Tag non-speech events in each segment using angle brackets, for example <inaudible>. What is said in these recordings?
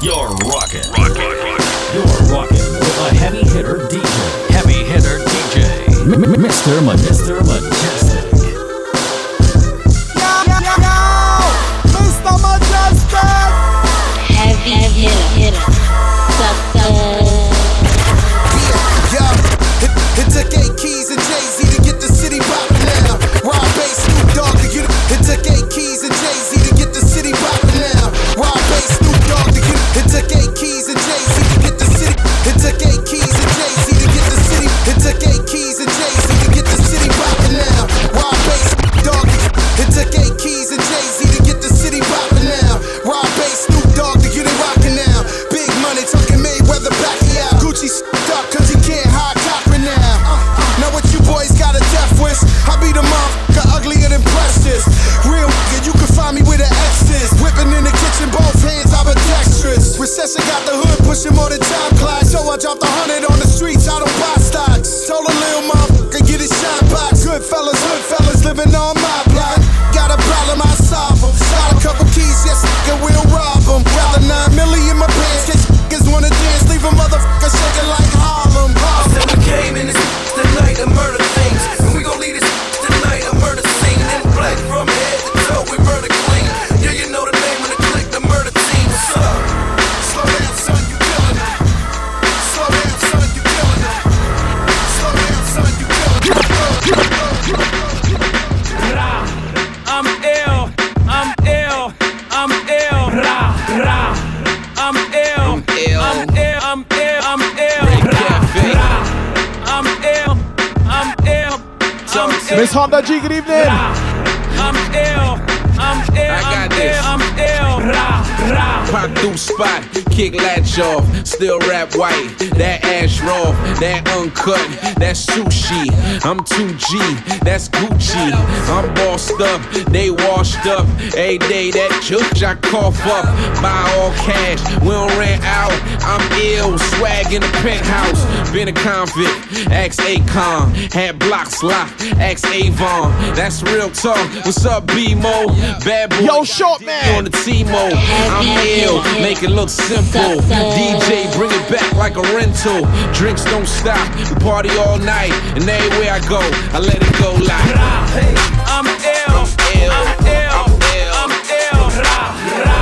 You're rocking. You're rocking with a heavy hitter DJ. Heavy hitter DJ. M- Mr. Mr. I'm ill. Miss Honda Pop through spot, kick latch off, still rap white. That ash raw, that uncut, that's sushi. I'm 2G, that's Gucci. I'm bossed up, they washed up. Every day that judge I cough up, buy all cash. We don't rent out. I'm ill, swag in the penthouse. Been a convict, ex Akon, had blocks locked, ex Avon. That's real talk. What's up, B-Mo? Bad boy. Yo, short man. On the T-Mo, I'm ill, make it look simple. DJ, bring it back like a rental. Drinks don't stop, we party all night, and everywhere I go, I let it go like. I'm ill, ill, I'm ill, I'm ill. I'm ill. Ra, ra.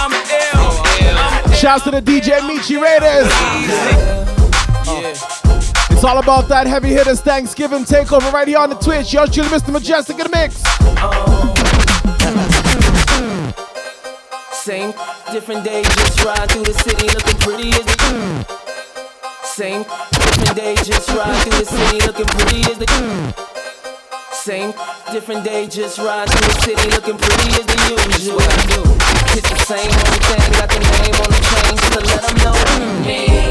I'm ill, I'm ill. Shouts to the DJ Michi Raiders. Yeah. It's all about that heavy hitters Thanksgiving takeover right here on the Twitch. Yours truly, Mr. Mejustik in the mix. Uh-huh. Same. Different day, just ride through the city looking pretty as the mm. Same. Different day, just ride through the city looking pretty as the mm. Same. Different day, just ride through the city looking pretty as the usual. What I do. It's the same old thing, got the name on the chain just to let them know. Mm. Me.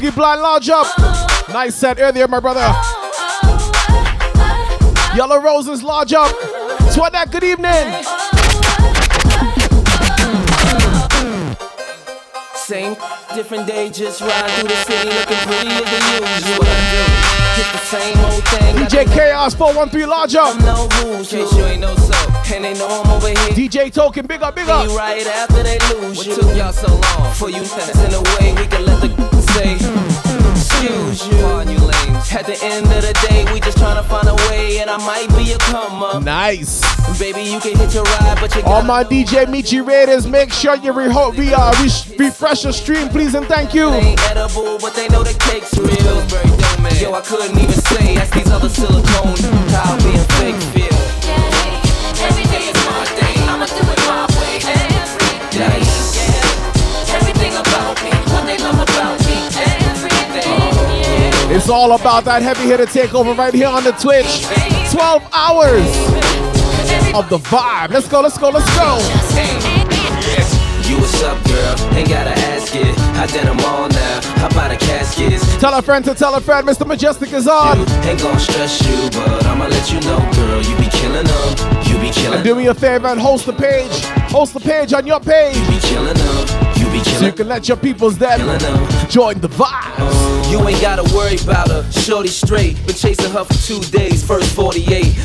Boogie Blind Lodge up. Nice set earlier, my brother. Yellow Roses Lodge up. Swadak, good evening. Same different day, just ride through the city looking pretty as the usual. What I do. It's the same old thing. DJ Chaos 413 Lodge up. no rules, case you ain't know so. And they know I'm over here. DJ Token, big up, big up. right after they lose what you. took y'all so long? For you in a way we can let the say, excuse you. Pardon you lames. At the end of the day, we just tryna find a way, and I might be a come up. Nice. Baby, you can hit your ride, but you All gotta my DJ Michi Raiders, make sure you re- re- uh, re- refresh your stream, please, and thank you. They ain't edible, but they know the cake's real. Yo, I couldn't even say, ask these other silicone how being fake It's all about that heavy hitter takeover right here on the Twitch. 12 hours of the vibe. Let's go, let's go, let's go. You what's up, girl? Ain't gotta ask it. I did them all now. How about the caskets? Tell a friend to tell a friend, Mr. Mejustik is on. Ain't gon' stress you, but I'ma let you know, girl. You be killing them. You be killing And do me a favor and host the page. Host the page on your page You be killing them. So you can let your peoples then join the vibe. You ain't gotta worry about her, shorty straight. Been chasing her for two days, first 48.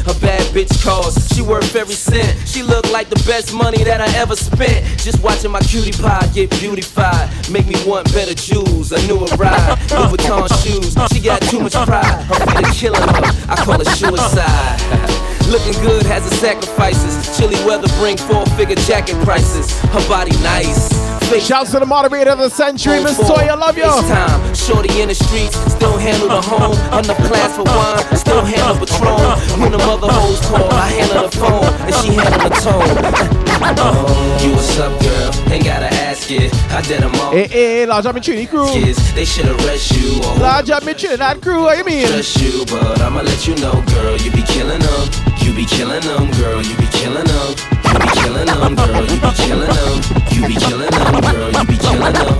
A bad bitch calls, she worth every cent. She look like the best money that I ever spent. Just watching my cutie pie get beautified. Make me want better jewels, a newer ride. Louis Vuitton shoes, she got too much pride. Her feet are killing her, I call it suicide. Looking good has its sacrifices. Chilly weather bring four figure jacket prices. Her body nice. Fake Shouts to the moderator of the century, Miss Toy, I love you. It's Time, shorty in the streets, still handle the home. Enough class for wine, still handle Patron. When the mother hoes call, I handle the phone, and she handle the tone. Oh, you what's up, girl? Ain't gotta ask it. I did them all. Eh, eh, large up in Trinity crew. Kids, they should arrest you. Large up in Trinidad crew, what you mean? trust you, but I'ma let you know, girl. You be killing them. You be killing them, girl. You be killing them. You be killing them, girl. You be killing them. You be killing them, girl. You be killing them.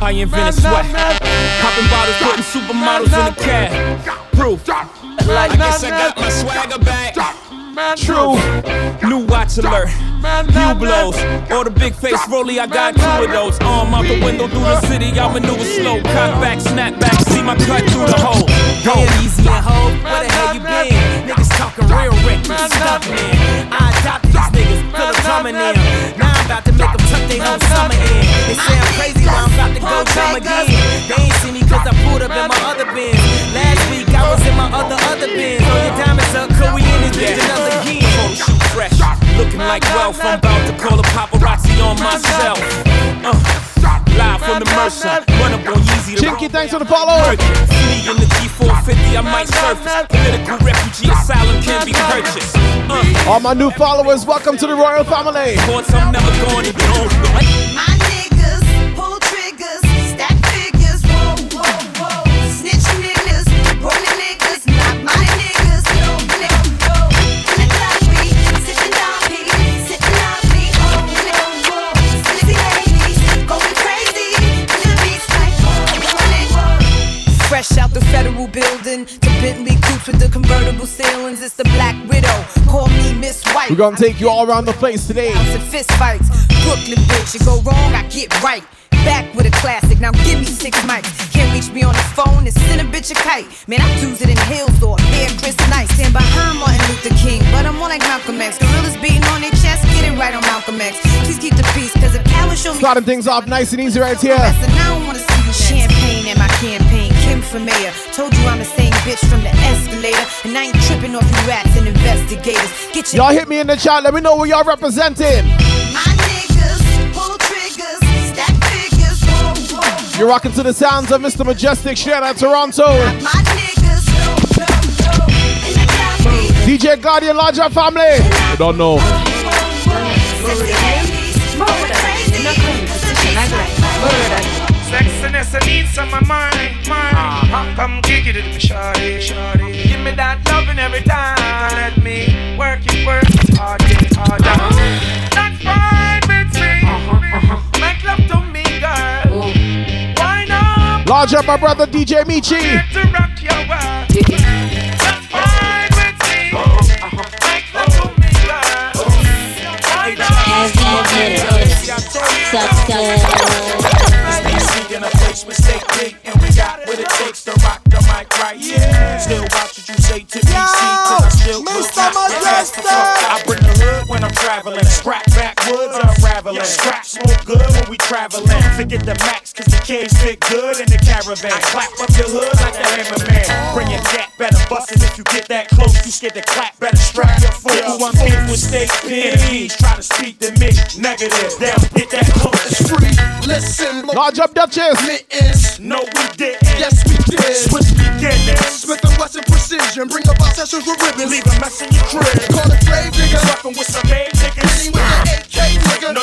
I invented sweat. Popping bottles, putting supermodels in the cab. Proof. Like, I guess I got my swagger back. True. New watch alert. Few blows. Or the big face rolly, I got two of those. Arm out the window through the city, I maneuver slow. Cut back, snap back, see my cut through the hole. Damn, easy and hoe, where the hell you been? Niggas talking real reckless stuff, man. I adopted these niggas, feel them coming in. Now I'm about to make them tuck their whole summer in. They say I'm crazy, but I'm about to go come again. They ain't see me cause I pulled up in my other bin. Last week I was in my other, other bin. All your diamonds up, could we in this bitch another Photo shoot fresh, looking like wealth. I'm about to call a paparazzi on myself. Uh, live from the Mercer, run up on Yeezy. the Chinky, thanks for the follow. Me in the G450, I might surface. Political refugee asylum can be purchased. Uh, All my new followers, welcome to the royal family. Fresh out the federal building to Bentley coupes with the convertible ceilings. It's the Black Widow. Call me Miss White. We're gonna take you all around the place today. Fist fights. Brooklyn bitch, you go wrong, I get right. Back with a classic, now give me six mics. Can't reach me on the phone and send a bitch a kite. Man, I do it in hills or hair Chris Nice. Stand behind Martin Luther King, but I'm more like Malcolm X. Gorillas beating on their chest, get it right on Malcolm X. Please keep the peace, cause if cowards show me Starting things off nice and easy right here. Listen, I don't wanna see champagne in my campaign. Kim for mayor. Told you I'm the same bitch from the escalator. And I ain't tripping off you rats and investigators. Get your Y'all hit me in the chat. Let me know where y'all representing. My niggas pull triggers, stack figures, whoa, whoa. You're rocking to the sounds of Mr. Mejustik straight out of Toronto. My niggas, no, no, no. In the club, we DJ Guardian Larger family. I don't know. sissy ladies, going crazy, the beats like, whoa. I need some of mine, mine. Uh-huh. Come kick it with me, shawty, shawty. Give me that loving every time. Let me work it, work it hard, it hard. That's fine with me. Make love to me, girl. Why not? Large up my brother DJ Michi. Get to rock your world. That's fine with me. Make love to me, girl. Why not? in a place with steak big and we got what it takes to rock the mic right. Yeah. Still watch what you say to me, cause I still Mr. Mejustik. I bring the hood when I'm traveling. Scrap backwoods unraveling. Scrap smoke good when we traveling. Forget the max cause the kids fit good in the caravan. Clap up your hood like the hammerman. Bring your gat, better bust it if you get that close. You scared to clap, better strap your foot. Who I'm in with steak pigs. Try to speak to me, negative. Down, get that close. It's free. Listen, Large up Duchess. mittens. No, we didn't. Yes, we did. Switch beginnings. Smith and Wesson precision. Bring up our sessions with ribbons. Leave a mess in your crib. Call it grave digger. Fucking with some big niggas. Hitting with the AK nigga. No,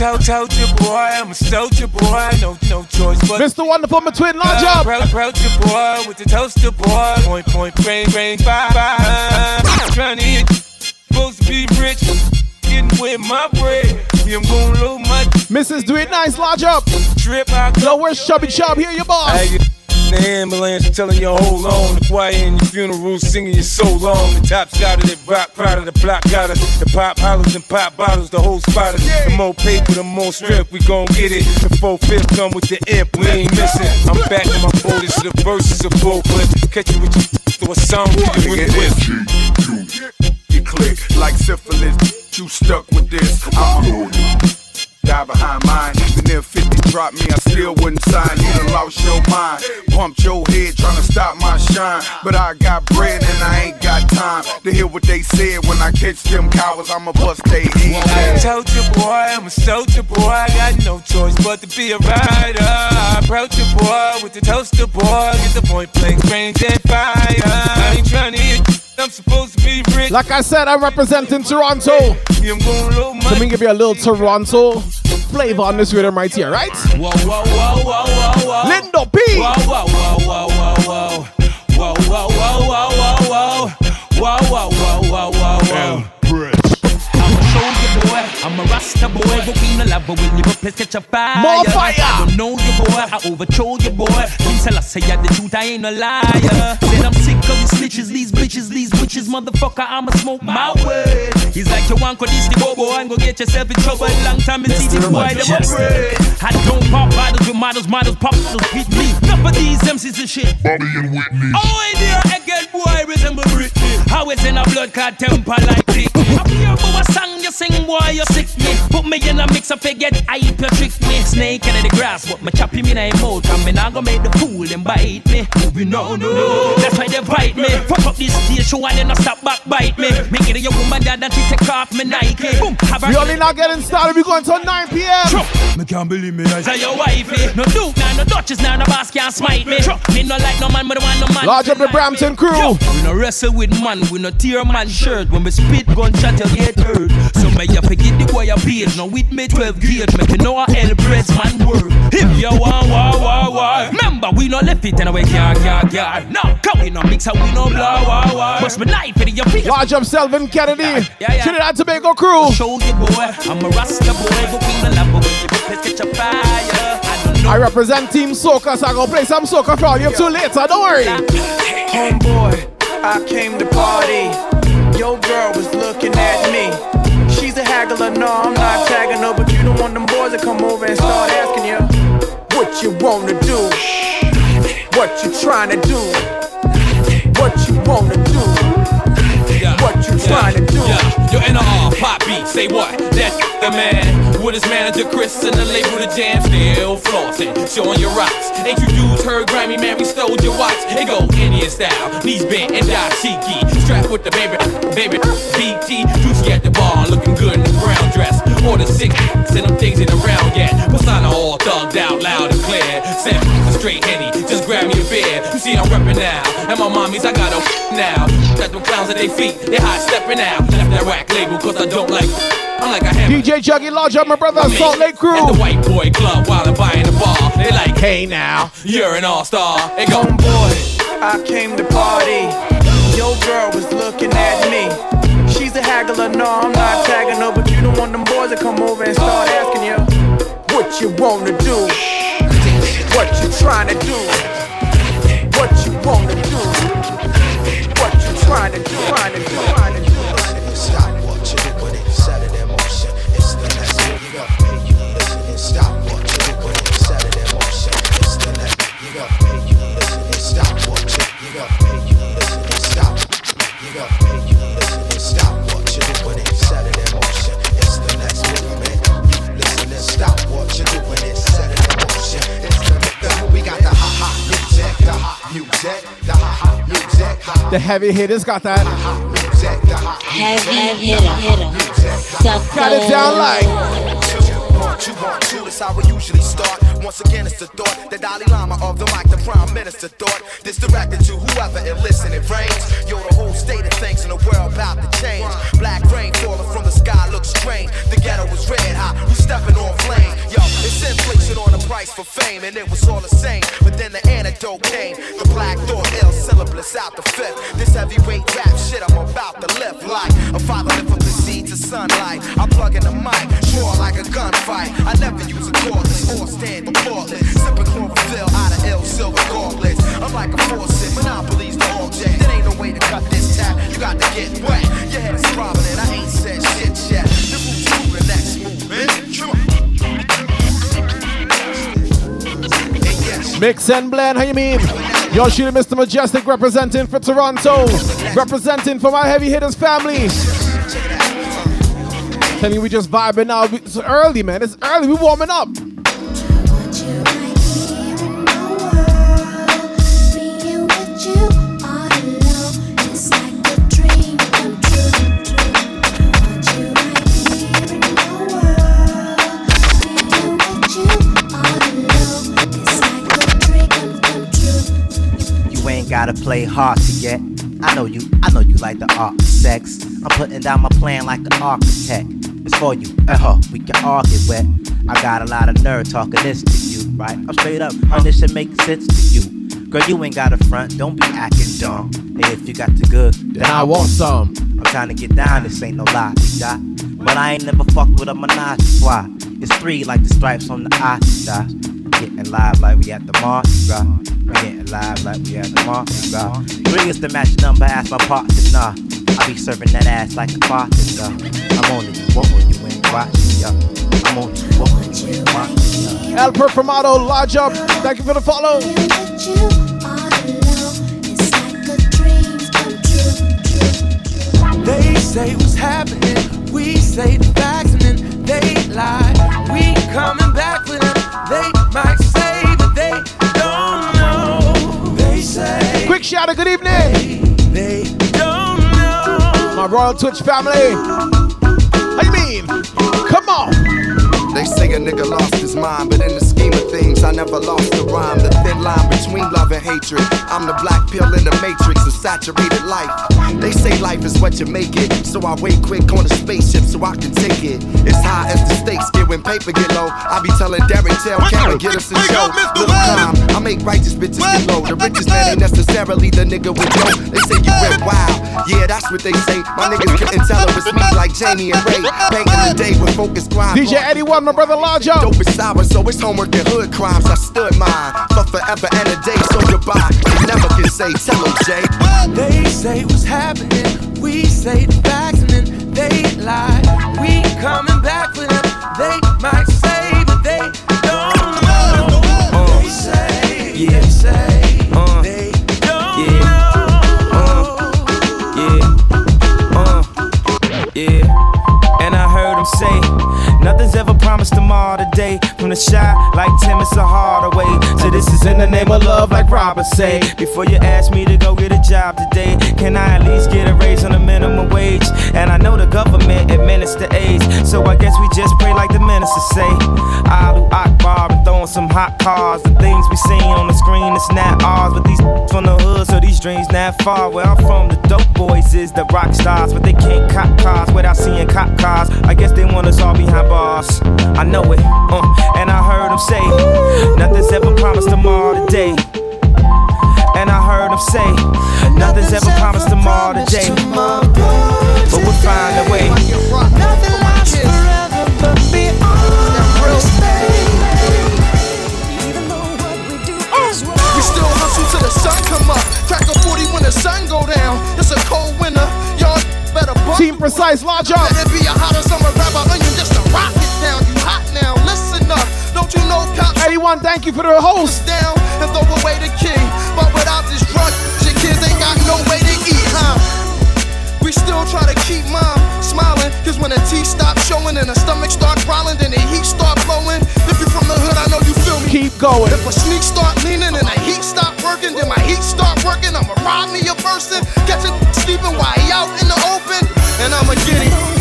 told, told you, boy, I'm a soldier, boy. No, no choice but. Mr. Wonderful, my twin, large up. Proud, proud your boy with the toaster boy. Point, point, brain, brain, fire, fire. Trying to hit, supposed to be rich. Getting with my bread. Me, I'm gonna load my Mrs. Do It Nice, large up. trip. Yo, where's Chubby Chub? Here, your boss. In the ambulance telling you hold on. The choir in your funeral singing you so long. The top shot of it rock, proud of the block got us. The pop hollers and pop bottles, the whole spotters. The more paper, the more strength, we gon' get it. The four fifth come with the imp, we ain't missing. I'm back in my borders, the verses are full clip. Catch you with your <laughs> through a song, you with it. You click like syphilis. You stuck with this. I'ma you. Die behind mine. Even if 50 dropped me, I still wouldn't sign. You done lost your mind. Pumped your head trying to stop my shine. But I got bread and I ain't got time to hear what they said. When I catch them cowards, I'ma bust they I told you, boy, I'm a soldier, boy. I got no choice but to be a rider. I approach you, boy, with the toaster, boy. Get the point blank range and fire. I ain't trying to hit. I'm supposed to be rich. Like I said, I'm representing Toronto. Me, I'm gonna Let me give you a little Toronto flavor on this rhythm right here, right? Whoa, whoa, whoa, whoa, whoa, whoa. Lindo P. Whoa, whoa, whoa, whoa, whoa, whoa. Whoa, whoa, whoa, whoa, whoa, whoa. Whoa, whoa, whoa, whoa, whoa, whoa. I'm a rasta boy, but we no love but when you place catch a fire. More fire. I don't know you boy, I overthrow you boy. King tell I say the truth, I ain't a liar. Said I'm sick of these snitches, these bitches, these witches, motherfucker. I'ma smoke my way. He's like you want this the bobo and go get yourself in trouble. Long time in see this boy them afraid. I don't pop bottles with models, models pop with me. None of these MCs and shit. Bobby and Whitney. Oh, in there again, boy, resemble Britney. How it's in a blood clot temper like this. I hear about a song you sing, boy, you sick me. Put me in a mix up, get hype, you trick me. Snake in the grass, but me chop him in a mouth, and me not gonna make the fool and bite me. We no, no, that's why they bite me. Fuck up this stage show and then no stop back bite me. Make it a your woman dad and she take off me Nike. Boom, have We her. only not getting started. We going till 9 p.m. Me can't believe me. I say your wifey. No Duke, now no Duchess, now no boss can't smite me. Me no like no man, but I want no man. Large up the Brampton crew. Yo, we no wrestle with man, we no tear man shirt. When we spit gunshot, you get hurt. So me you forget the boy a page. Now with me 12 gauge, make you know how hell breads man work. If you want war, war, war. Remember, we no left it and we can't, can't, can't. No, come we no mix and we no blah, war, war. Bust me knife in your face. Large up Selvin Kennedy. Yeah, yeah. Trinidad Tobago crew. Show you boy, I'm a rasta boy, but we no love, but when you catch a fire. I don't know. I represent Team Soca, so I gonna play some Soca for all you two later. Don't worry. Homeboy, I came to party. Your girl was looking at me. She's a haggler, no, I'm not tagging her, but you don't want them boys to come over and start asking you what you wanna do, what you trying to do, what you wanna do, what you trying to do. Yeah, your NR pop beat, say what? That's the man. With his manager Chris and the label the jam, still flossing, showing your rocks. Ain't you dudes heard Grammy man? We stole your watch. It go Indian style, knees bent and dashiki. Strapped with the baby, baby BT. Juicy at the bar, looking good in the brown dress. More than six, and them things ain't around yet. Persona all thugged out, loud and clear. Seven, a straight henny, see I'm reppin' now, and my mommies I got a now. Got them clowns at their feet, they high stepping out. Left that rack label cause I don't like. I'm like a hammer. DJ Juggy Large up my brother Salt Lake crew. At the white boy club while I'm buying the bar. They like, Hey now. you're an all-star. It go, Homeboy, I came to party. Your girl was looking at me. She's a haggler, no, I'm not tagging her, but you don't want them boys to come over and start asking you what you wanna do, what you trying to do, what you wanna do, what you trying to do, trying to do, The heavy hitters got that. ha music, the ha Heavy hitter, hitter. Got it down like. One, two, one, two, that's how we usually start. Once again, it's the thought, the Dalai Lama of the mic, the Prime Minister thought. This directed to whoever it listen, it rains. Yo, the whole state of things in the world about to change. Black rain falling from the sky looks strange. The ghetto was red hot. We stepping on flame. Yo, it's inflation on the price for fame, and it was all the same. But then the antidote came. The black thought ill syllabus out the fifth. This heavyweight rap shit I'm about to lift like a father lift up the seed to sunlight. I plug in the mic, more like a gunfight. I never use a cordless or stand. Sipping chlorophyll out of ill silver gauntlets. I'm like a monopolies. There ain't no way to cut this tap. You got to get wet. Your head is I ain't said shit yet. The root's. Come on. Mix and blend, how you mean? Yo, shooting Mr. Mejustik representing for Toronto, representing for my heavy hitters family. Telling you we just vibing now. It's early, man. It's early. We warming up. You ain't gotta play hard to get. I know you, I know you like the art of sex. I'm putting down my plan like an architect. It's for you, uh huh, we can argue with. I got a lot of nerve talking this to you, right? I'm straight up, and this should make sense to you. Girl, you ain't got a front, don't be acting dumb. And if you got the good, then I want some. I'm trying to get down, this ain't no lie? But I ain't never fucked with a menage trois. It's three like the stripes on the eye, yeah? Getting live like we at the Mardi Gras. Getting live like we at the Mardi Gras. Three is the match number, ask my partner, nah. I be serving that ass like a bartender. I'm on it, you want or you ain't watching, yeah. I'm on it, you want or you ain't watching, yeah. El Perfumado, large up. Thank you for the follow. They say what's happening. We say the facts and then they lie. We coming back for them. They might say that they don't know. They say Quick shout out, good evening. they don't know. My Royal Twitch family. How you mean? Come on. They say a nigga lost his mind, but in the scheme of things, I never lost the rhyme. The thin line between love and hatred. I'm the black pill in the matrix of saturated life. They say life is what you make it, so I wait quick on the spaceship so I can take it. It's high as the stakes get when paper get low. I be telling Derek, tell Karen, get us a show. Little time, I make righteous bitches get low. The richest man ain't necessarily the nigga with dough. They say you went wild, yeah, that's what they say. My niggas couldn't tell it was me like Jamie and Ray. Back in the day with focus grind. DJ Eddie One, my brother up. Dope is sour, so it's homework and hood crimes. I stood mine for forever and a day, so goodbye. You never can say, tell 'em, Jay. They say what's happening. We say the facts and then they lie. We coming back for them. They might promised tomorrow today. From the shy, like Tim, it's a harder way. So this is in the name of love, like Robert say. Before you ask me to go get a job today, can I at least get a raise on the minimum wage? And I know the government administer AIDS, so I guess we just pray like the minister say. Alu Akbar and throwing some hot cars. The things we seen on the screen, it's not ours. But these <laughs> from the hood, so these dreams not far. Where I'm from, the dope boys is the rock stars, but they can't cop cars without seeing cop cars. I guess they want us all behind bars. I know it, uh, and I heard them say, nothing's ever promised tomorrow today. And I heard them say, nothing's ever promised tomorrow today. But we'll find a way. Nothing lasts forever, but be honest, We still hustle till the sun come up. Crack a 40 when the sun go down. It's a cold winter. Y'all better bump. Team Precise, large up. Let it be a hotter summer rapper onion just to rock Know cops Eddie One, thank you for the host. down and throw away the key. But without this drug, your kids ain't got no way to eat, huh? We still try to keep mom smiling. Cause when the teeth stop showing and the stomach start growling, then the heat start blowing. If you from the hood, I know you feel me. Keep going. If a sneak start leaning and the heat stop working, then my heat start working. I'ma rob me a person, catch it sleeping while he out in the open, and I'ma get him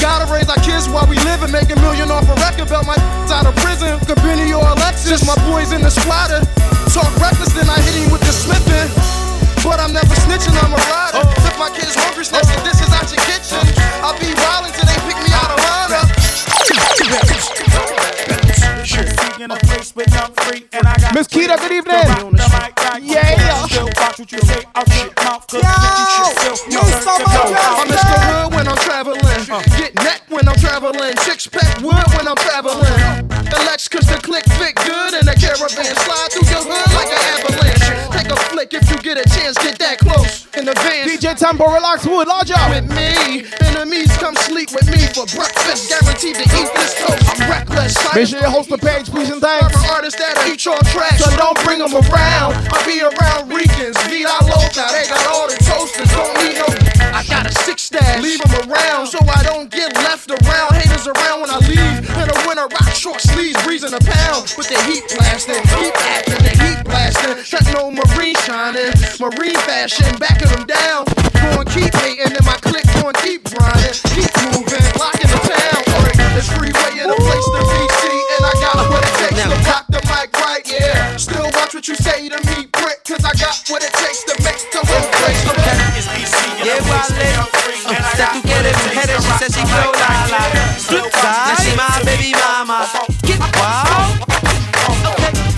gotta raise our kids while we live and make a million off a record belt. My <laughs> out of prison, could or Alexis. My boys in the splatter. Talk reckless, then I hit him with the slipping. But I'm never snitching, I'm a rider. If my kid's hungry, snatch the dishes out your kitchen. I'll be wildin' till they pick me out of line in Miss Keita, good evening. The yeah. Yo. you still. Pack wood when I'm traveling. Cause the click fit good in a caravan. Slide through your hood like an avalanche. Take a flick if you get a chance, get that close. In the van. DJ Tempo, relax, wood, large up. With me. Enemies come sleep with me for breakfast. Guaranteed to eat this toast. I'm reckless. Make sure you host the page, please and thanks. I'm an artist that eat your trash, so don't bring them around. I'll be around Ricans, Vida Loca, they got all get left around. Haters around when I leave. In the winter, rock short sleeves, breezing a pound with the heat blasting, keep acting, the heat blasting. That no marine shining, marine fashion, backing them down. Going keep hating, and my click going keep grinding, keep moving, locking the town. It's freeway in a place to be seen, and I got what it takes to rock the mic right, yeah. Still watch what you say to me, Brick, cause I got what it takes to make the whole place look Yeah, wale. Hasta tú quieres mujeres, she said she go la la. Now she my baby mama. Wow.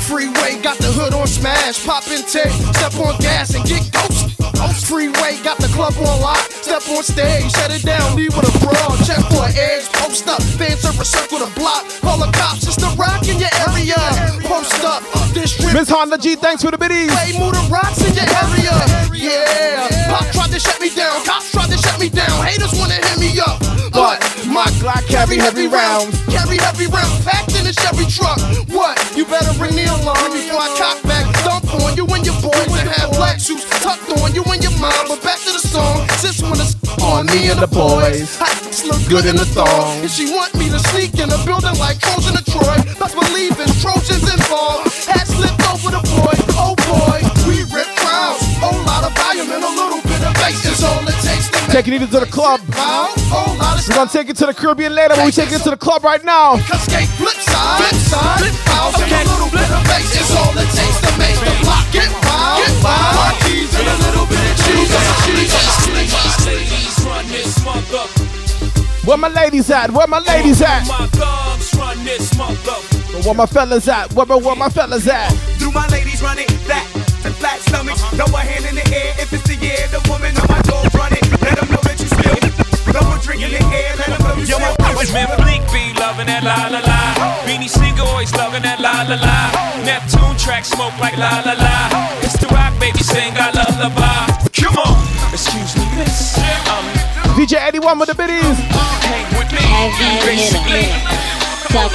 Freeway got the hood on smash, pop and take, step on gas and get ghost. Freeway got the club on lock, step on stage, shut it down, leave with a brawl, check for an edge, post up, fans are a circle the block, call the cops, it's the rock in your area, post up, this. Miss Honda G, thanks for the biddies. Play move the rocks in your area, yeah. Pop tried to shut me down, cops tried to shut me down, haters wanna me up, but my Glock carry heavy rounds, carry heavy rounds, packed in a Chevy truck. What? You better ring the alarm before I cock back, dump on you and your boys and have black shoes tucked on you and your mom. But back to the song, sis wanna s- on me and the boys. I look good in the thong, and she want me to sneak in a building like Trojan to Troy. Let's believe in Trojans involved. Taking it to the club. We're gonna take it to the Caribbean later, but we taking it to the club right now. Flip house, and a little bit of bass is all it takes to make the block get wild, get wild. And a little bit of cheese. Where my ladies at? Where my ladies at? Where my fellas at? Where, my, where my fellas at? Do my ladies run it back flat stomachs? Throw a hand in the air if it's the year. Throw a drink in the air. Let them know you Yo, still. my boys, man, Bleek be loving that la la la. Beanie Sigel always loving that la la la. Neptune track smoke like la la la. It's the rock, baby, sing I lullaby. Come on, excuse me, miss. Um, DJ Eddie one with the biddies. hang with me. Heavy hitter. Suck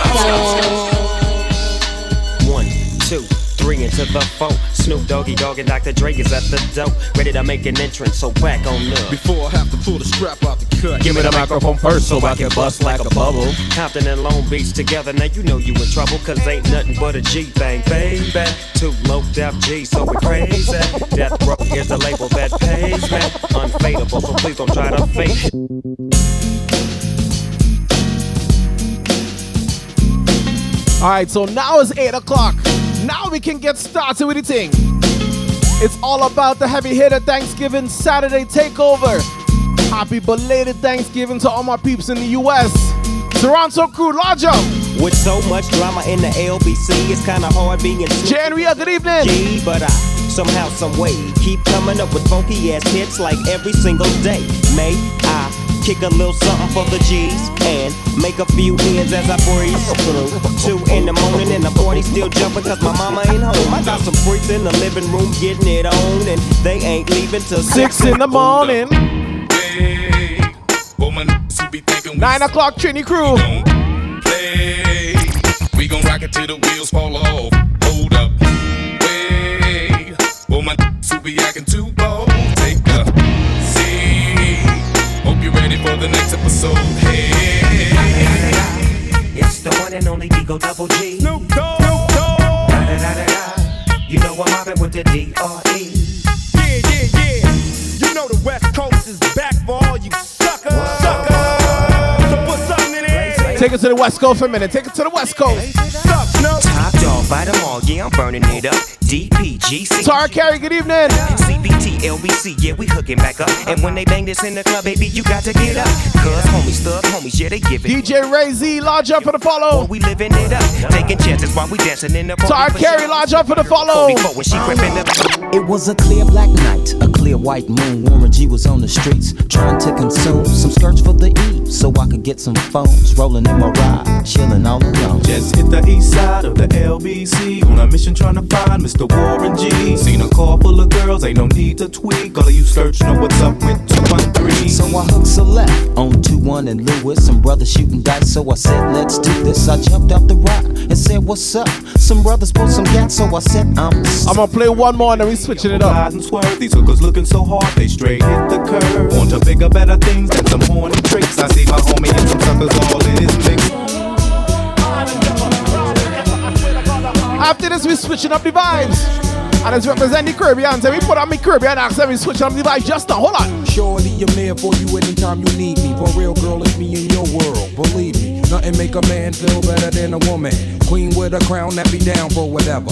One, two, three into the four. Snoop Doggy Dogg and Dr. Dre is at the door, ready to make an entrance. So back on up. Before I have to pull the strap out the cut. Give me the microphone first so I can bust like a bubble. Compton and Long Beach together, now you know you in trouble, cause ain't nothing but a G thing, baby. Two low death G, so we crazy. Death Row is the label that pays me. Unfadable, so please don't try to fake it. All right, so now it's 8 o'clock. Now we can get started with the thing. It's all about the heavy hitter Thanksgiving Saturday takeover. Happy belated Thanksgiving to all my peeps in the US. Toronto crew, up. With so much drama in the LBC, it's kinda hard being Janria, uh, good evening. G, but I somehow, some way keep coming up with funky ass hits like every single day. May I kick a little something for the G's and make a few ends as I breeze through. Two in the morning and the party still jumping cause my mama ain't home. I got some freaks in the living room getting it on and they ain't leaving till Six in the morning. Woman, who be thinking Nine o'clock, Trini crew. play. We gon' rock it till the wheels fall off. Hold up. Way. Woman, who be acting too one and only Digo Double G. Snoop Dogg. You know I'm mobbing with the D.R.E. Yeah, yeah, yeah. You know the West Coast is back for all you suckers. Suckers. So put something in it. Take it to the West Coast for a minute. Take it to the West Coast. Top dog by them all, yeah, I'm burning it up. DPGC. Tar Carey, good evening. CBT, LBC, yeah, we hooking back up. And when they bang this in the club, baby, you got to get up. Cuz homies, thug homies, yeah, they give it. DJ Ray Z, lodge up for the follow. we living it up. Taking chances while we dancing in the party. Tar Carey, lodge up for the follow. When she creeping. It was a clear black night, a clear white moon. Warren G was on the streets trying to consume some skirts for the E, so I could get some phones. Rolling in my ride, chilling all alone. Just hit the east side of the LBC on a mission trying to find Mr. Warren G. Seen a car full of girls, ain't no need to tweak. All of you search know what's up with 213. So I hooked a left on 2 1 and Lewis. Some brothers shooting dice, so I said, let's do this. I jumped out the rock and said, what's up? Some brothers pulled some gas, so I said, I'm. I'm gonna play one more and then we switching it up. And swerve. These hookers looking so hard, they straight hit the curve. Want to bigger, better things than some horny tricks. I see my homie and some suckers all in his mix. After this, we switching up the vibes. And it's representing the Caribbean. So we put on me Caribbean accent, we switching up the vibes just now. Hold on. Surely I'm there for you anytime you need me. For real, girl, it's me in your world. Believe me, nothing make a man feel better than a woman. Queen with a crown that be down for whatever.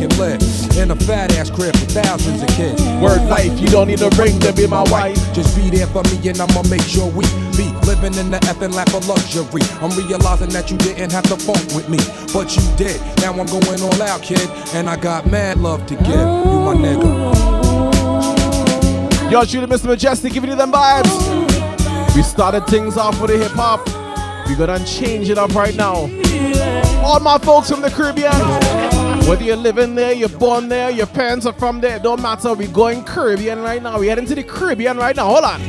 doors so can live in a fat ass crib with thousands of kids. Word life, you don't need a ring to be my wife. Just be there for me and I'ma make sure we be living in the effing lap of luxury. I'm realizing that you didn't have to funk with me, but you did. Now I'm going all out, kid, and I got mad love to give. You my nigga. Yo, shooting Mr. Mejustik, giving you them vibes. We started things off with the hip hop. We gonna change it up right now. All my folks from the Caribbean. Whether you're living there, you're born there, your parents are from there, don't matter. We're going Caribbean right now. We're heading to the Caribbean right now. Hold on.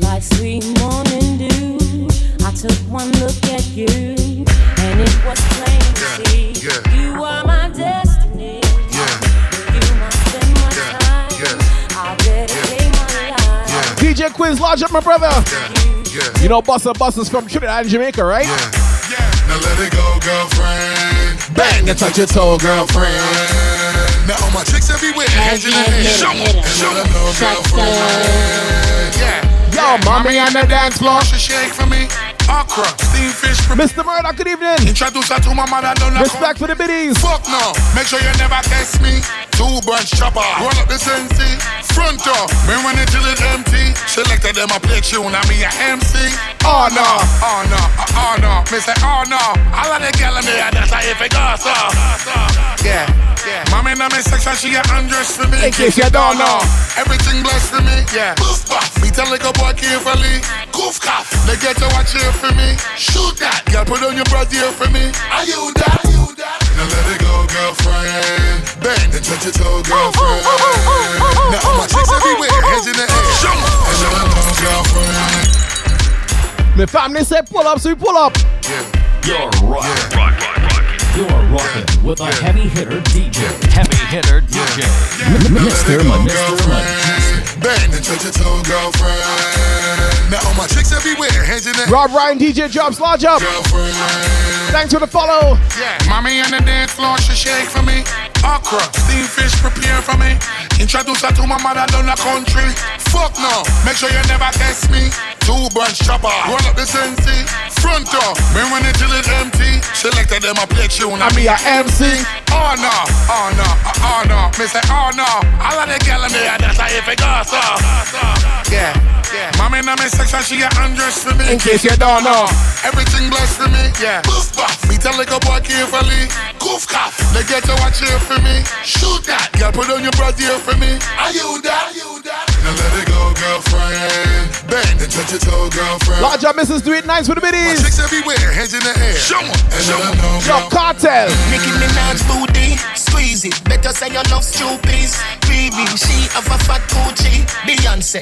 Like sweet morning dew, I took one look at you, and it was plain to see you are my destiny. You must spend my time. I'll dedicate my life. DJ Quiz, lodge up, my brother. You know, Buster Buster's from Trinidad and Jamaica, right? Now let it go, girlfriend. Bang and touch your toe, girlfriend. Now all my chicks everywhere, hands in the air. Show 'em, show 'em, girlfriend. Yeah. Yo, mommy on the dance floor. She shake for me. Okra, steamed fish from Mr. Murdoch, good evening. Introduce her to my mother, don't. Respect for the biddies. Fuck no. Make sure you never test me. Two bunch chopper. Roll up the sensi. Front door. Me run it till it empty. Selected them a play tune. I me a MC. Oh no. Oh no. Oh, no. Me say oh no. All of the gal in there, that's how it goes so. Yeah. Yeah. Mommy in my section, she get undressed for me. In case you don't know. Everything blessed for me. Yeah. Poof, puff. Me tell like a boy carefully. Goof, cough. They get to watch here for me. Shoot that. Girl, put on your bra here for me. Are you that? Are You that? Now let it go, girlfriend. Bend and touch your toe, girlfriend. Now all my chicks everywhere, hands in the air. Show 'em. And let her know, girlfriend. My family said pull up, so we pull up. You're rock, rock, rock, rock. You're rocking with a heavy hitter DJ. Heavy hitter DJ. Mr. Man, Mr. Man. Bend and touch your toe, girlfriend. Now all my chicks everywhere, hands in the. Rob Ryan, DJ Jobs, lodge up. Thanks for the follow. Yeah, mommy on the dance floor, she shake for me. Okra, steamed fish prepare for me. Introduce her to my mother down the country. Fuck no, make sure you never test me. Two bunch chopper, roll up the sensi. Front door, me when it till it empty. Selected them a play tune, I me a MC. Oh no, oh no, oh, no. Me say oh no, all of the gal in there, that's how if it goes so. Yeah, yeah. Mommy in my section, she get undressed for me. In case you don't know. Everything blessed for me. Yeah. Puff. Me tell like a boy carefully. Goof, cough. They get to watch here for me. Shoot that. Girl, put on your bra here for me. Are you that? You that? Now let it go, girlfriend. Bend and touch your toe, girlfriend. Lodge up, Mrs. Do It Nice with the My biddies. chicks everywhere, hands in the air. Show 'em. And let 'em know, Yo, cartel. Nicki Minaj booty, squeeze it. Better say your love stupid. Baby, she have a fat coochie. Beyonce.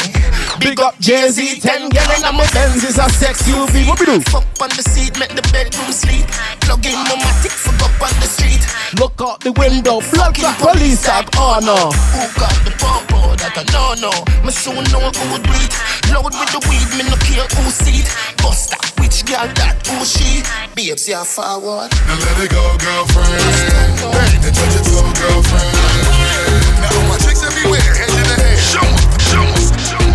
Big up Jay Z, 10 girl in my Benz is a sex UV. What we do? Fuck on the seat, make the bedroom sleep. Plug in my matic, fuck up on the street. Look out the window, blood clot police at oh no. Who got the popo? That I know no. Me soon know who would beat. Load with the weed, me no care who see it. Bust that which girl that who she. Babes, yeah forward. Now let it go, girlfriend. Hey, then touch it to girlfriend. Now all my chicks everywhere, head to the head. Show 'em, show 'em.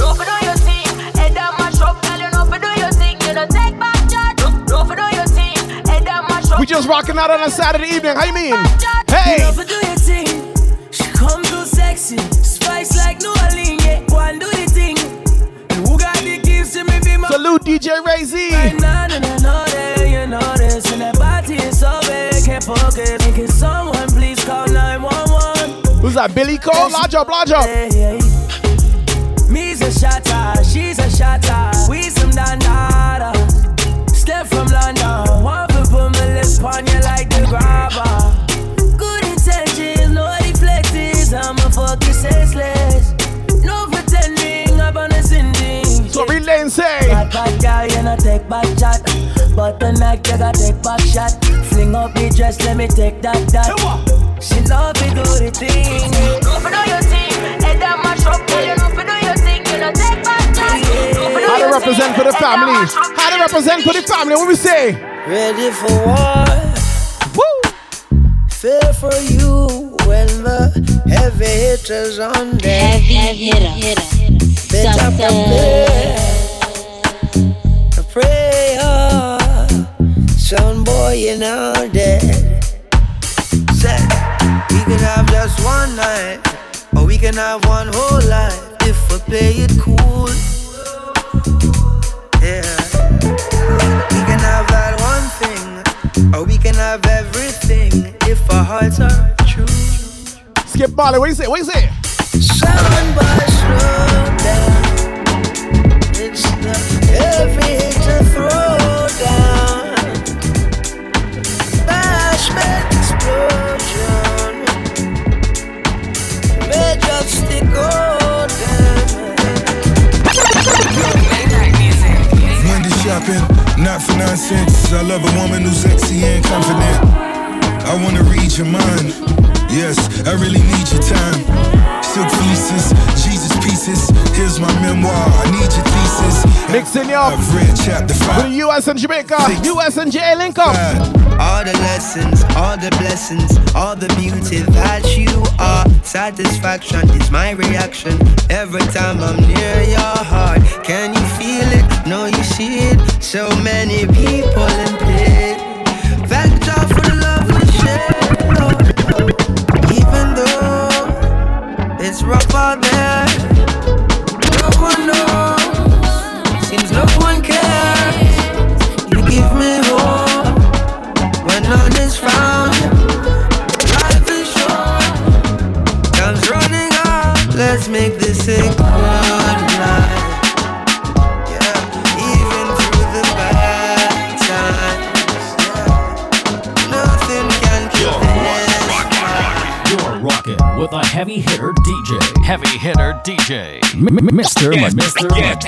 Don't do your thing, head down my shop, girl. You know fi do your thing, you know take back charge. Don't fi do your thing, head down my shop. We just rocking out on a Saturday evening. How you mean? Hey! Spice like New Orleans. Yeah, go and do the thing. Who got the to me? Be my Salute DJ Ray Z. You know this. And that body is so big, can't focus. Can someone please call 911? Who's that? Billy Cole? Lodge up, lodge up. Me's a shatter, she's a shatter. We some dandada. Step from London, one for put my lips on you like the grabber. Bad bad you know take back chat. But tonight you gotta take back shot. Fling up me dress, let me take that that. She know fi do the thing. Don't do your thing. Head down my shop, girl, you know fi do your thing. You know take back chat. Don't fi do How to represent for the family? my shop, How to represent for the family? What we say? Ready for war. Woo! Fair for you when the heavy hitters on deck. Heavy hitter. Better Sucker. prepare. Prayer. Son boy, you're now dead. Said, we can have just one night, or we can have one whole life if we play it cool. Yeah. We can have that one thing, or we can have everything if our hearts are true. Skip Marley, what you say? What you say? Sound by slow down. It's the heavy shopping, not for nonsense. I love a woman who's sexy and confident. I wanna read your mind. Yes, I really need your time. Silk fleeces, Jesus pieces. Here's my memoir. I need your thesis. Mixing you up. I've read chapter For five. the US and Jamaica, US and J link up. All the lessons, all the blessings, all the beauty that you are. Satisfaction is my reaction every time I'm near your heart. Can you feel it? No, you see it. So many people in pain. Thank God for the love we share. Even though it's rough out there, heavy hitter DJ. Heavy hitter DJ. M- M- Mr. Yes, Mr. yes,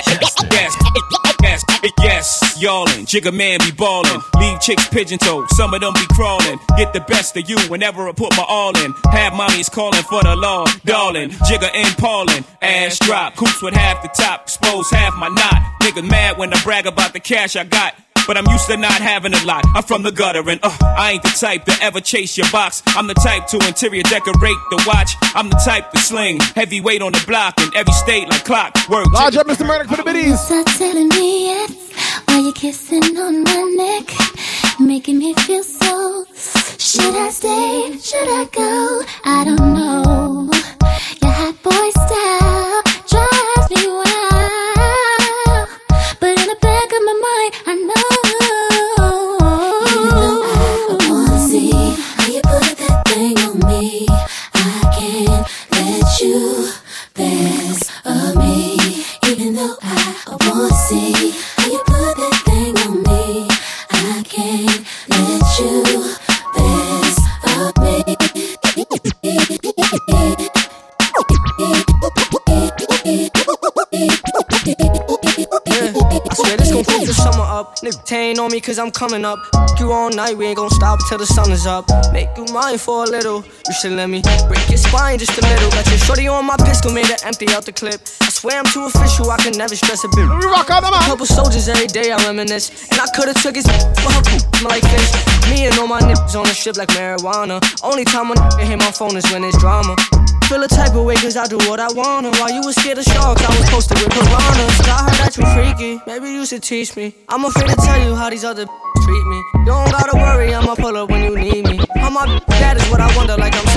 yes, yes, yes, y'allin'. Jigga man be ballin'. Leave chicks pigeon toed, some of them be crawlin'. Get the best of you whenever I put my all in. Have mommies callin' for the law, darling. Jigga and Paulin', ass drop. Coops with half the top, expose half my knot. Niggas mad when I brag about the cash I got. But I'm used to not having a lot. I'm from the gutter and uh, I ain't the type to ever chase your box. I'm the type to interior decorate the watch. I'm the type to sling heavyweight on the block in every state like clock. Work. Large up, Mr. Murdoch for the biddies. Stop telling me yes while you're kissing on my neck, making me feel so. Should I stay? Should I go? I don't know. Your hot boy style tain on me cause I'm coming up. You all night, we ain't gon' stop till the sun is up. Make you mine for a little. You should let me break your spine just a little. Got your shorty on my pistol, made her empty out the clip. I swear I'm too official, I can never stress a bit. We rock out, man. Couple soldiers every day, I reminisce. And I could've took his well, like this. Me and all my niggas on the ship like marijuana. Only time when I hit my phone is when it's drama. Feel a type of way cause I do what I wanna. While you was scared of sharks, I was posted with piranhas. I heard that you freaky, maybe you should teach me. I'm afraid to tell you how these other treat me. You don't gotta worry, I'ma pull up when you need me. How my that is what I wonder like I'm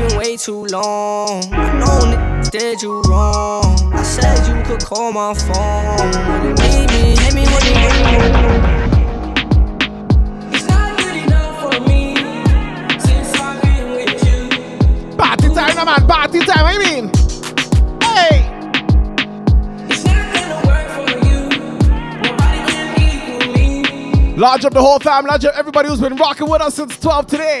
been way too long. I know niggas did you wrong. I said you could call my phone when you need me. Hit me when you need me. Party time, no man. Party time, I mean. Hey. Large up the whole fam, large up everybody who's been rocking with us since 12 today.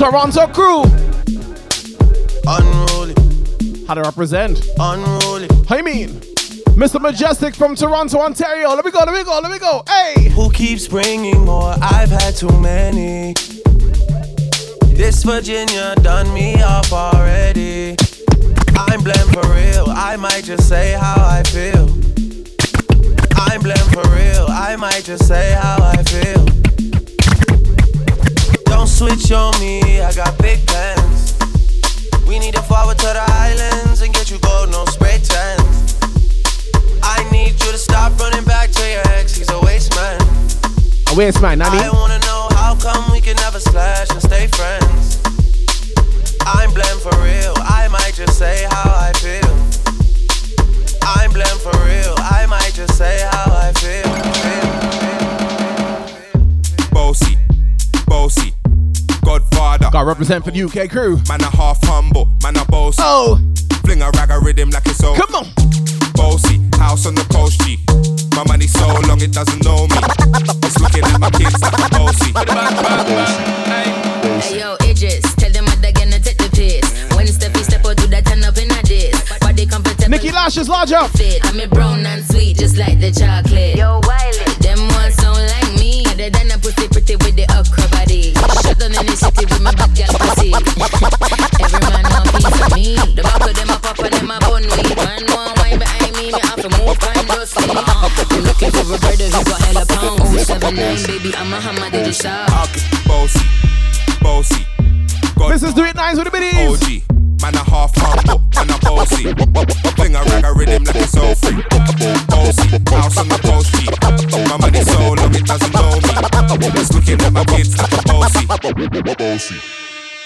Toronto crew. Unruly. How to represent? Unruly. How you mean? Mr. Mejustik from Toronto, Ontario. Let me go, let me go, let me go. Hey! Who keeps bringing more? I've had too many. This Virginia done me off already. I'm blamed for real. I might just say how I feel. I'm blamed for real. I might just say how I feel. Don't switch on me. I got big plans. We need to forward to the islands and get you gold, no spray tents. I need you to stop running back to your ex. He's a waste man. A waste man, I mean. I wanna know how come we can never slash and stay friends. I'm blamed for real. I might just say how I feel. I'm blamed for real. I might just say how I feel. Bossy, bossy, Godfather. Got represent for the UK crew. Man a half humble, man a bossy. Oh, fling a rag a rhythm like it's all. Come on, bossy, house on the coast G. My money so long it doesn't know me. It's looking at my kids like a bossy. Hey yo, Idris, tell them what they're gonna take the piss. When Steffi step out, do that turn up in a diss. Body comfortable. Nikki Lashes, large up. I'm a brown and sweet, just like the chocolate. Yo, Wiley. Them ones sound like me. Other than a pussy pretty with the okra body. Shut down in the city with my back girl pussy. Every man want piece of me. The back of them a pop and them a bun me. Man want wine behind me, me have to move kind dusty. Uh, I'm looking for a brother who got hella pounds. 079, baby, I'm a hammer, did you shop? Bossy, bossy. This is Do It Nines with the biddies. OG. Man a half humble, man a bossy. Fling a rag a rhythm like it's all free. Bossy, house on the coast G. My money so long it doesn't know It's looking at my kids like a bossy. Bossy,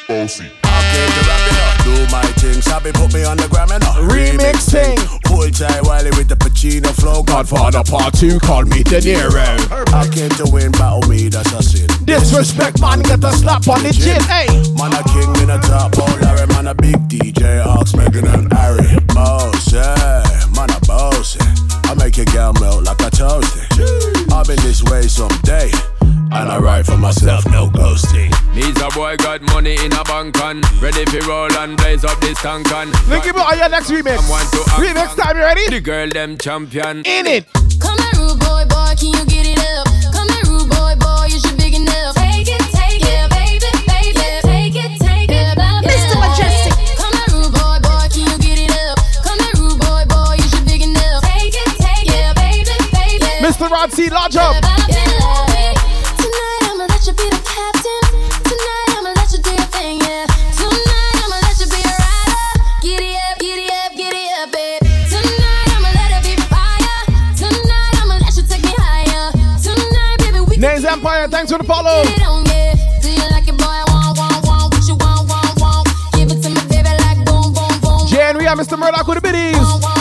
bossy. I came to rap it up, do my thing. Sabi put me on the gram and up. Remixing. Pull tight Wiley with the Pacino flow. Godfather Part 2, call me De Niro. I came to win, battle me, that's a sin. Disrespect, man, get a slap on the chin. Hey, Man a king in a top, oh Larry, man a big DJ, Ox, Megan and Harry. Boss, yeah, man a boss, yeah. I make your girl melt like a toasty. I've been this way someday, and I write for myself, no ghosting. Needs a boy got money in a bank on Ready for roll and blaze up this tank on Look at your next remix. Remix time, you ready? The girl them champion In it. Come here, rude boy, boy, can you get it up? Come here, rude boy, boy, you should big enough. Take it, take it, baby, baby, take it, take it, baby. Mr. Mejustik. Come here, rude boy, can you get it up? Come here, boy, can Thanks for the follow. Jan, we have Mr. Murdoch with the biddies.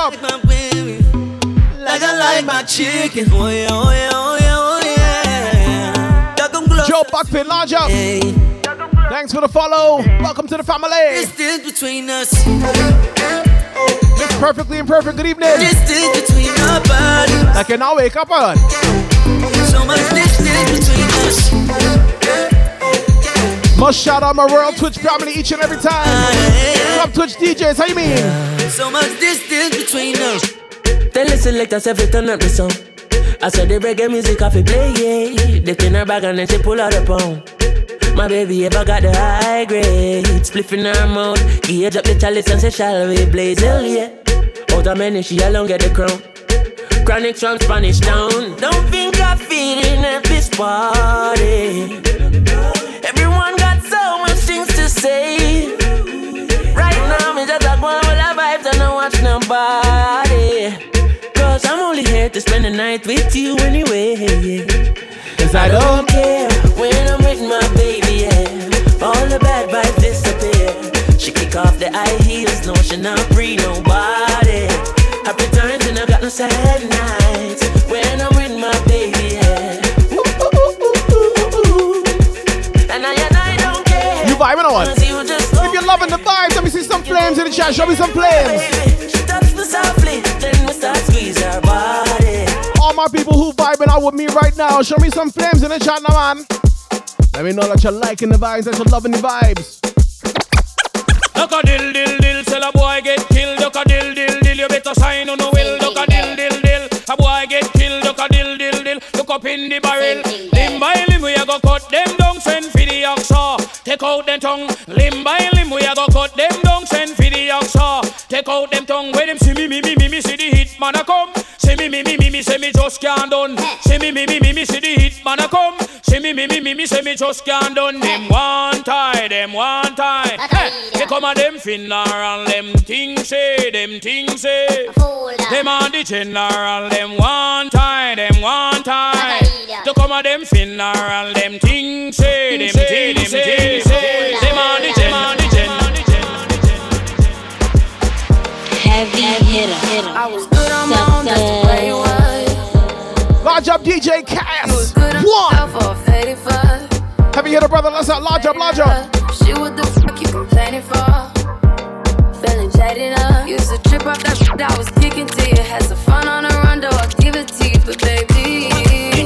Dub, large up. Like my baby. Like I like my chicken. Oh yeah, oh yeah, oh yeah, oh yeah. Joe Buckpin, large up. Thanks for the follow. Welcome to the family. Distance between us. It's perfectly imperfect. Good evening. Distance between our bodies. I can now wake up on. So much distance between us. Must shout out my royal Twitch family each and every time. Top Twitch DJs, how you mean? So much distance between us. Tell the selectors every turn up the song. I said the reggae music off it play, yeah. They in her bag and then she pull out a pound. My baby ever got the high grade, spliff in her mouth. Gauge up the chalice and say, shall we blaze hell, yeah. Out of many, she alone get the crown. Chronic from Spanish town. Don't think I'm feeding at this party. Say. Right now, me just like one the vibes and don't watch nobody. Cause I'm only here to spend the night with you anyway. Cause I don't care when I'm with my baby, yeah. All the bad vibes disappear. She kick off the high heels, no, she not free nobody. Happy times and I got no sad nights when I'm with my baby, yeah. And I and I don't care. You vibing on? Cause you just If you're loving the vibes, let me see some flames in the chat. Show me some flames. She touch me softly, then we start squeeze her body. All my people who vibing out with me right now, show me some flames in the chat now, man. Let me know that you're liking the vibes, that you're loving the vibes. Duck a dill dill dill, tell a boy get killed. Duck a dill dill dill, you better sign on the will. Duck a dill dill dill, a boy get killed. Duck a dill dill dill, look up in the barrel. Limb by limb, we a go cut them down, send for the oxa. Take out them tongue. Limb by limb, we a go cut them down, send for the oxa. Take out them tongue. Where them see me, me, me, me, me, see the hit man a come. See me, me, me, me, me, say me just can't done. See me, me, me, me, me, see the hit man a come. See me, me, me, me, me, say me just can't done. Them one tie, them one tie. Hey, they come a them finna and them things say, them things say. Them on the general, them one tie, them one tie. To come a them finna and them things say, them things say, say. Them on the gen, on the gen, on the gen. Heavy hitter. I was good on my own, that's the way it was. Large up DJ Cass. Good on One. myself for a faded fuck. Have you heard a brother? Let's out. Large up, large up. Shit, what the I was kicking to you. Had some fun on a run, though I'll give it to you. But baby,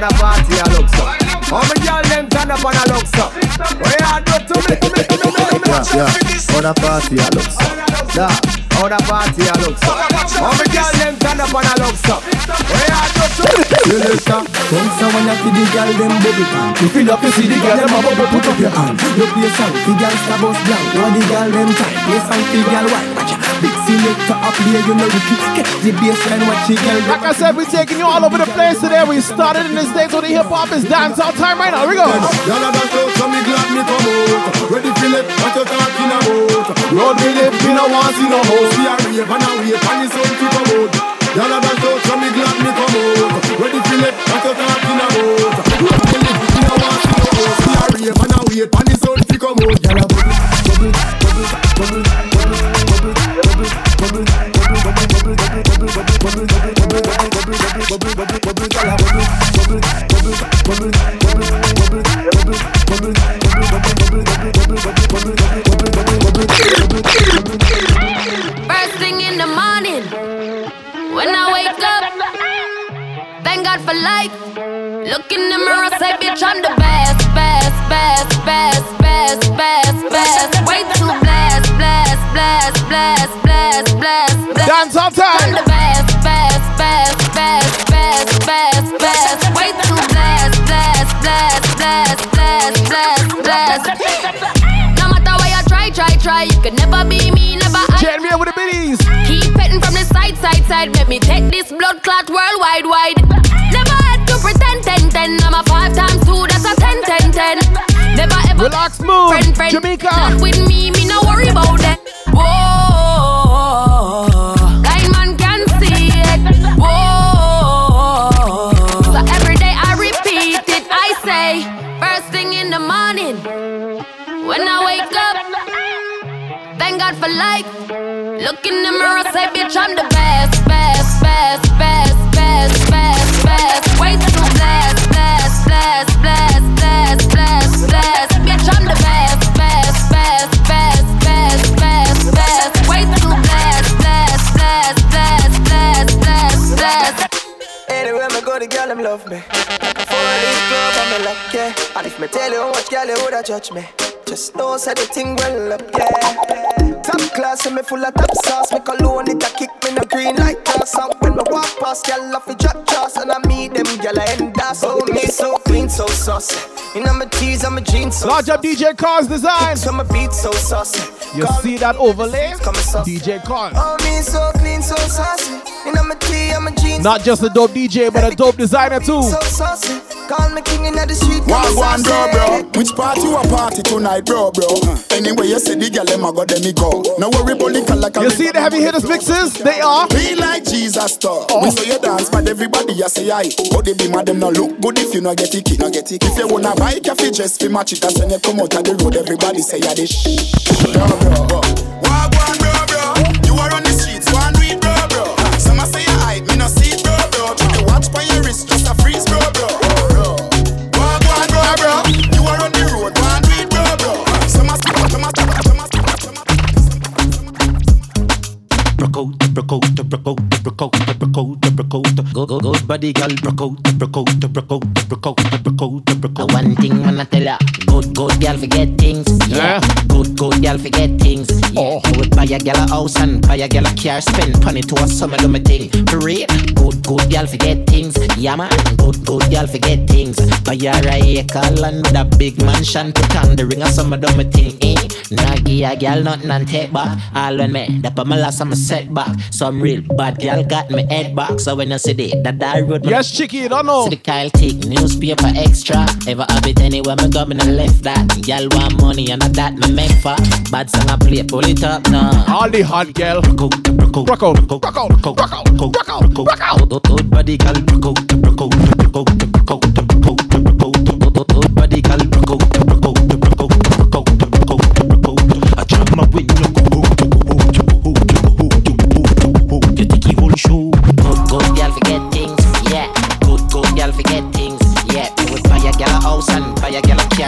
how the party a look so? How me girl them turn up and a look so? What you do to me, to me, to me, to me? Yeah, yeah, how the party a look so? Yeah, how the party a look so? How me girl them turn up and a look so? What you do to me? <laughs> Selector, bounce a when you see the girl them bubble pan. You feel up, you see the girl them a bubble, put up your hand. You play song, the girl star bus blank. You the girl them tight, play song, the girl white. Watch out, big selector up here, you know you can catch the baseline, watch the girl. Like I said, we're taking you all over the place today. We started in this day so the hip hop is dancehall time right now. Here we go. Y'all are dance out, so me glad me come out. Ready for it, what you talking about? Road me live, me no want see no house. We are rave and a wait, and it's to come out. Y'all are dance out, so me glad me come out. Ready for it, what you talking about? Road me live, me no want see no house. We are rave and a wait, and it's to come out. Y'all are bubble, bubble, Look in the mirror, say, bitch, I'm the best, best, best, best, best, best, best. Way too blessed, blessed, blessed, blessed, blessed, blessed, blessed. Dance all time. I'm the best, best, best, best, best, best, best. Way too blessed, blessed, blessed, blessed, blessed, blessed, blessed. No matter where you try, try, try, you could never be me, never I. Jeremy with the biddies. Keep petting from the side, side, side. Make me take this blood clot worldwide, wide. Relax, move. Friend, friend, Jamaica. Not with me, me no worry about that. Whoa, kind man can see it. Whoa, so every day I repeat it. I say first thing in the morning when I wake up. Thank God for life. Look in the mirror, say, bitch, I'm the best, best, best, best, best, best, best. Love me. Like a four-leaf club, I'm a luck, yeah. And if me tell you much girl you woulda judge me, just know say the thing well up, yeah. Top class, and me full of top sauce. Me cologne it a kick me no green like grass. And when me walk past, girl off the drop jaws, and I meet them girl I end up. Oh me so clean, so saucy. You know my tees and my jeans so. Large up DJ Cars design. So my beat so saucy. You see that overlay? DJ Cars. Oh me so clean, so saucy. You know my tee and my jeans. Not just a dope DJ, but a dope designer too. So saucy. Call me king in the street. One, one, bro, bro. Which part you a party tonight, bro, bro? Anyway, you say the girl them a go, let me go. No worry about the color. You see the heavy hitters mixes? They are. Be like Jesus oh. star. We say you dance, but everybody you say aye. But they be mad them no look good if you no get it, no get it. If you wanna buy coffee, just fi match it. That's when you come out of the road, everybody say ya this. Bro, bro, bro. Wagwan, bro, Broke out, broke out, broke out, broke out, broke out. Go, go, go, body girl, broke out, broke out, broke out, broke out, broke out, broke out. One thing wanna tell ya, good, good girl forget things. Yeah, good, good girl forget things. Yeah, I would buy a girl a house and buy a girl a car, spend money to a summer do me thing. For real, good, good girl forget things. Yeah man, good, good girl forget things. Buy her a acre land with a big mansion, put on the ring of summer do me thing. Eh, nah give a girl nothing and take back. All when me, that my last I'm a setback. Some real bad girl got me head back. So when I see the that that road, Yes, Chicky, don't know. See the Kyle take newspaper extra. Ever have it anywhere me go, me no left that. Girl want money and a that me make for. Bad song I play, pull it up now. All the hot girl. Rock out, rock out, rock out, rock out, rock out, rock out, rock out, rock out. Old, old body girl, rock out, rock out, rock out, rock out, rock out, rock out.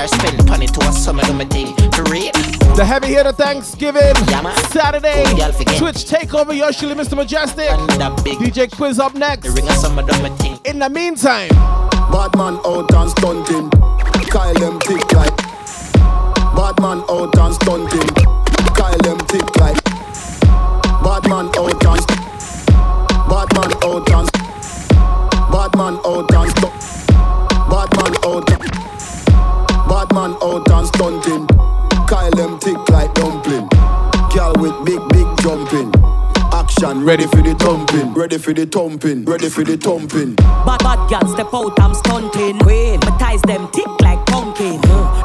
Air spill, pun to us, some of them a. For real. The heavy hitter Thanksgiving, yeah, Saturday, Twitch takeover, Yoshili, Mr. Mejustik, DJ Quiz up next. The In the meantime, bad man out and stunting, Kyle them tick like. Bad man out and stunting, Kyle them tick like. Bad man out and bad man out and bad man out and bad man out. Man out and stunting. Kyle them tick like dumpling. Girl with big big jumping. Action ready for the thumping. Ready for the thumping. Ready for the thumping. Bad bad girl step out, I'm stunting. Queen, my ties them tick like pumpkin.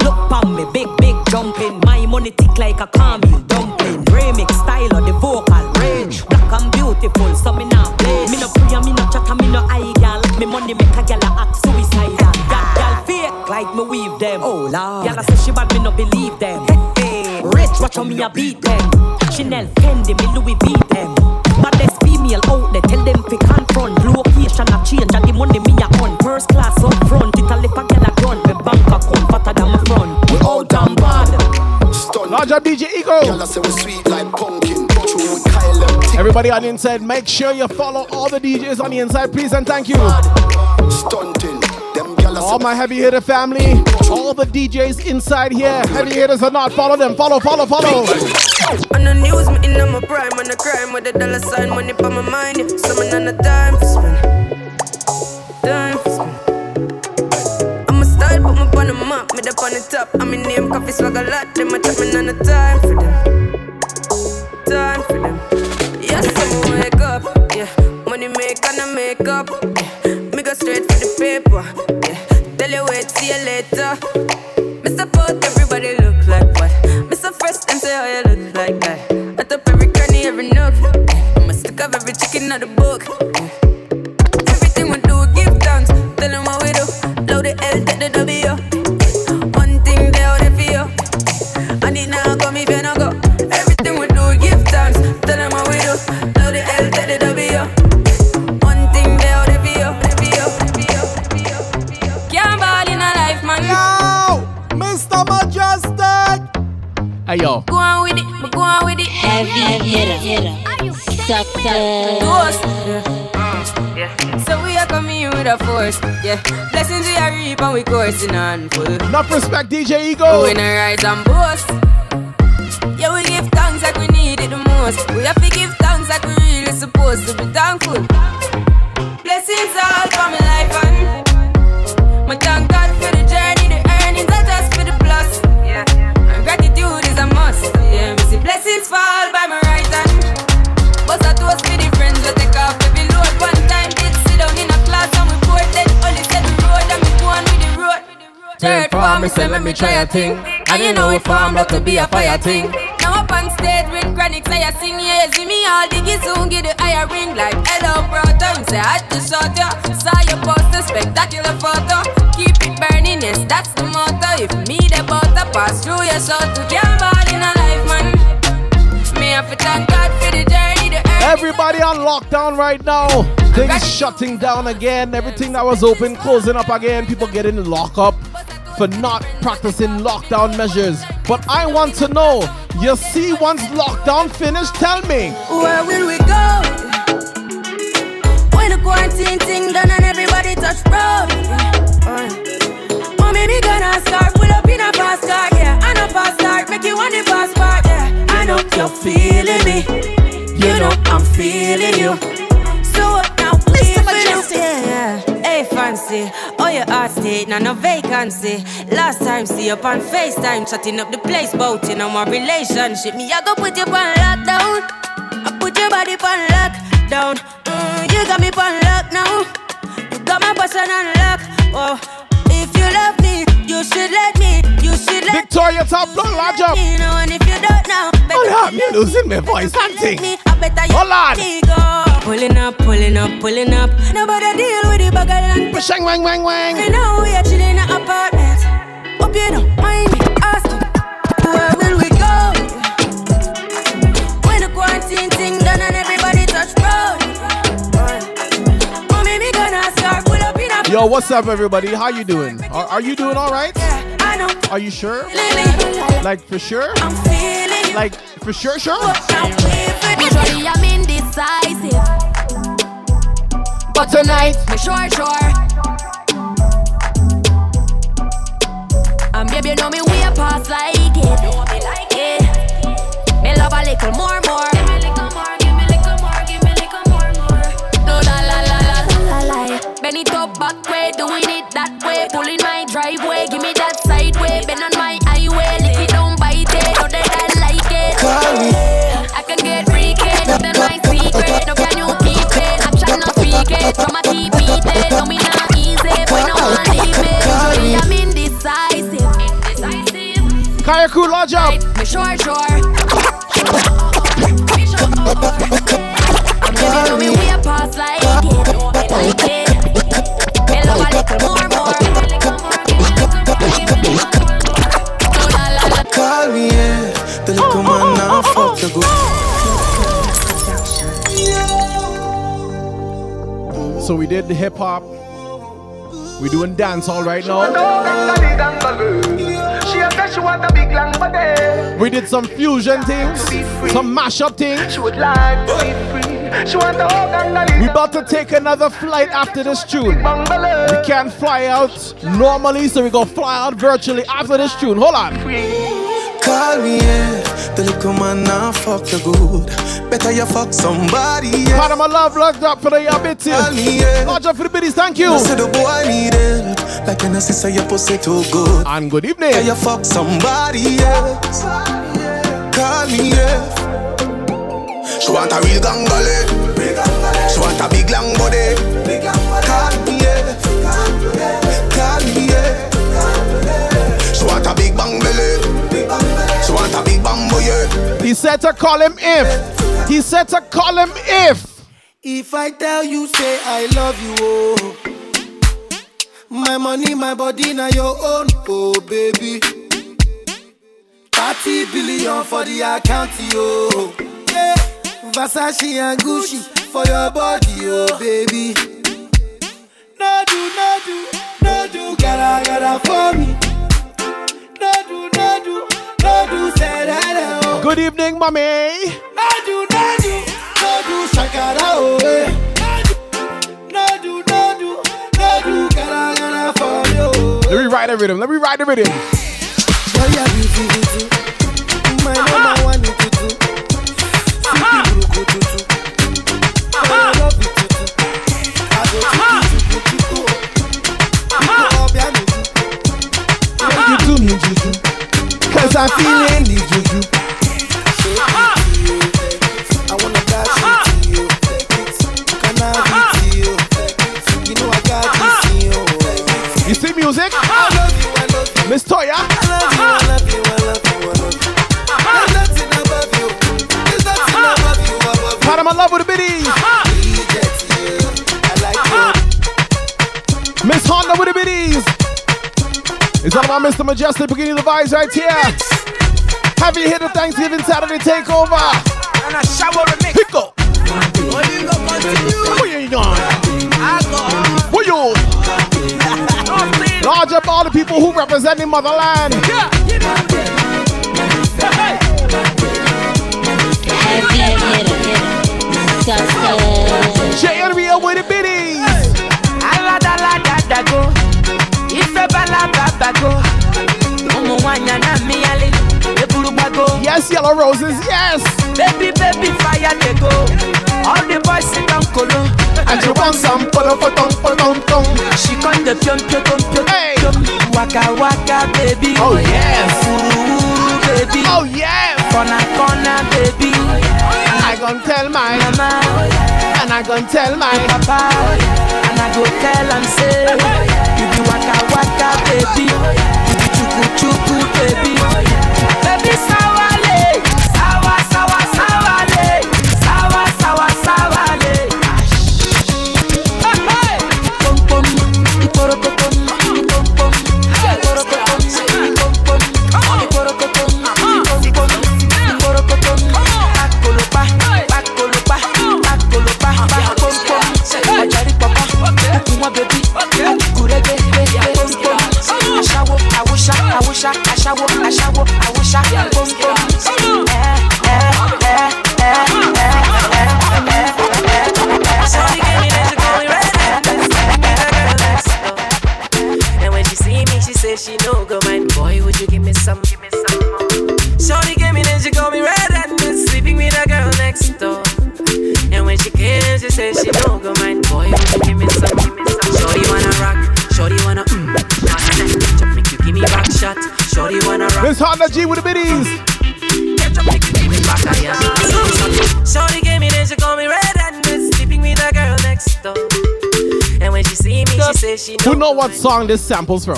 Look pon me, big big jumping. My money tick like a caramel dumpling. Remix style of the vocal range. Black and beautiful, so me not play. Me no pray, me no chat, me no eye gal. Me money make a a act suicidal. Gal, gal fake like me weave them. Oh lord, gal a say she bad, me no believe them. Hey, hey. Rich, watch how me a beat them. Chanel, Fendi, me Louis V them. Baddest female out there, tell them fi confront. Location a change, and the money me a on. First class up front, it a lip a gal a grunt. Me bank account fatter than my front. We out and bad. large up DJ Ego. Girl I say we sweet like pumpkin. True with Kyle them tick. Everybody on the inside, make sure you follow all the DJs on the inside, please and thank you. Stunting. All my heavy hitter family, all the DJs inside here, heavy hitters or not, follow them, follow, follow, follow. On the news, me in my prime, on the crime with the dollar sign, money for my mind. Yeah. Summon on the time for spend. Time for spend. I'm a style, put me on the map, me up on the top. I'm in name, coffee swag a lot. Them a chat me on the time for them. Time for them. Yes, I'm wake up. Yeah, money make and I make up. Yeah, me go straight for the paper. You wait, see you later. Mr. Pot, everybody look like what? Mr. First, and say how you look like that. I top every cranny, every nook. I'ma stick up every chicken out the book. Ghost. Yeah. So we are coming in with a force. Yeah. Blessings we are reap and we coursing on full. Enough respect, DJ Ego. We gonna rise and boast. Yeah, we give thanks like we need it the most. We have to give thanks like we really supposed to be thankful. Blessings all for me say let me try a thing. And you know it farm lot to be a fire thing. Now up on stage with chronic, say I sing, yeah, see me all diggy soon, get the higher ring like hello, brother. Me say I just shot ya, saw your poster, spectacular photo. Keep it burning, yes, that's the motto. If me the butter pass through your shot to can't ball in a life, man. Me have to thank God for the journey, the. Everybody on lockdown right now. Things shutting down again. Everything that was open closing up again. People getting locked up for not practicing lockdown measures. But I want to know, you see once lockdown finished, tell me. Where will we go? When the quarantine thing done and everybody touch road. Uh, oh, maybe gonna start pull up in a fast car, yeah. And a fast start, make you want the fast part, yeah. I know you're feeling me. You know I'm feeling you. So up now, Mr. Hey fancy, oh your heart state, now no vacancy. Last time see up on FaceTime, chatting up the place, bout in our relationship. Me, I go put you on lockdown. I put your body on lockdown. Mm, you got me on lock now. You got my person on lock. Oh, if you love me, you should let me. You should let Victoria top blow large up. me know. And if you don't know, Oh yeah, me losing my voice and thing. I better you Hold on. go. Pulling up, pulling up, pulling up. Nobody deal with the bugger and Bashang wang wang wang. You know we are chilling in an apartment. Hope you don't mind me asking. Where will we go? When the quarantine thing done and everybody touch road. Oh, maybe gonna start pull up in a Yo, what's up, everybody? How you doing? Are, are you doing all right? Yeah, I know Are you sure? Like for sure? I'm feeling Like, for sure, sure. Usually I'm indecisive. But tonight, me sure, sure. And baby, you know me way past like it. Yeah. Me love a little more, more. Give me little more, give me little more, give me little more, more. No, la la la la la la. Bend it back way, doing it Action no speak it. From a keep it. No me not easy, boy no one leave me. Usually I'm indecisive. Indecisive. Kaya Crew Lodge up. Me sure, sure. I'm giving you me way past like it. Like it. Me love a little more. So we did the hip hop. We're doing dance all right now. We did some fusion things, some mashup things. We about to take another flight after this tune. We can't fly out normally, so we go fly out virtually after this tune. Hold on. Call me, yeah. The little man now fuck the good. Better you fuck somebody, yeah. Part of my love locked up for the ability. Large for the biddies, thank you. You say the boy need help. Like I say your pussy too good. And good evening. Better you fuck somebody else. Call me, yeah. She want a real gangale. She want a big long body. He said to call him if. He said to call him if. If I tell you, say I love you, oh. My money, my body, now your own, oh baby. 30 billion for the account, yo. Yeah. Versace and Gucci for your body, oh baby. No do, no do, no do, gotta, gotta for me. No do, no do, no do, say that, oh. Good evening, mommy. No do, no do, no do, shakara. No do, no do, no do, gotta, gotta for you. Let me ride the rhythm. Let me ride the rhythm. Boy, you're beauty, beauty. My number one is tutu. Sippy tutu. Boy, I love you tutu. I go tutu, tutu, tutu. You go up, yeah, tutu. Make you do me juju. Cause I'm feeling the juju. I love you. Miss Toya. I love you, I love you, I love you, I love you. There's nothing above you. There's nothing above you, above you. Part of my love with the biddies. Reject you. I like you. Miss Honda with the biddies. It's all about Mr. Mejustik beginning the vibes right here. Have you hit the Thanksgiving Saturday takeover? And a shower remix. Pick up. Where you going? Large up all the people who represent the motherland. Heavy hitter. Success. J Unreal with the biddies. Aladaladago. Ife balababago. Umu wanya na miyale. Eburubago. Yes, yellow roses, yes. Baby, baby, fire they go. All the boys sit down colo. And you want some polo for tom tom tom. She come the pium pium pium pium pium. Waka waka baby. Oh, yes. Ooh, baby. Oh yes. Corner corner baby. I gon' tell my mama. And I gon' tell my papa. And I go tell am say you be waka waka baby. You be chuku chuku baby. Baby sawale. Asha, Asha wo, Asha wo, Awusha, boom boom. She go mind. Boy, give me some? Give me some. Shorty gave me, she me red sleeping with a girl next door. And when she came, she said she don't go mind. Boy, would you give me some? Shorty wanna rock, shorty wanna mm shot. Shorty wanna rock. This Honda G with the biddies. Ketchup make you give me back a yeah. Shorty gave me, then she call me red-handed, sleeping with a girl next door. And when she see me, she says she Who know what song this samples from?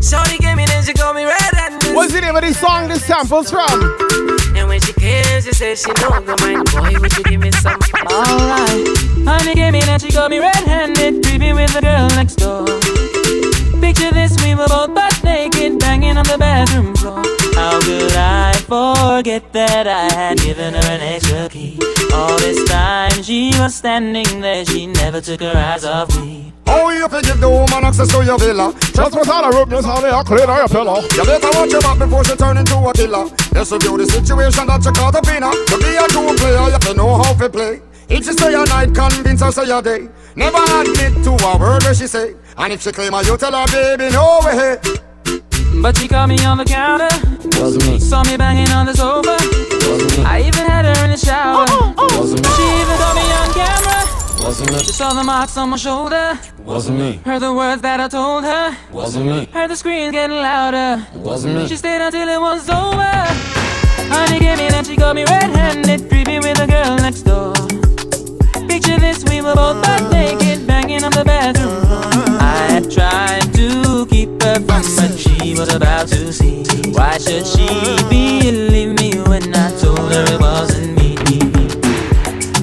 Shorty gave me, then she call me red-handed. What's the name of the song this samples from? And when she came, she said she don't go mind. Boy, would you give me some? Alright. Honey gave me that she got me red-handed, creeping with the girl next door. Picture this, we were both butt naked, banging on the bathroom floor. How could I forget that I had given her an extra key? All this time she was standing there, she never took her eyes off me. Oh, you fi give the woman access to your villa? Just was on a rope, just how they are clean your pillow. You better watch your back before she turn into a killer. Let's review the situation that you up in her. To be a true player, you have to know how to play. If she say a night, convince her say a day. Never admit to a word where she say. And if she claim her, you tell her, baby, no way. But she caught me on the counter. Wasn't me. Saw me banging on the sofa. Wasn't me. I even had her in the shower. Oh, oh, oh. Wasn't me. She even got me on camera. Wasn't me. She saw the marks on my shoulder. Wasn't me. Heard the words that I told her. Wasn't me. Heard the screams getting louder. Wasn't me. She stayed until it was over. Honey gave me that she got me red-handed, creepy with the girl next door. Picture this, we were both butt naked, banging on the bathroom floor. I had tried to keep her from, but she was about to see. Why should she believe me when I told her it wasn't me?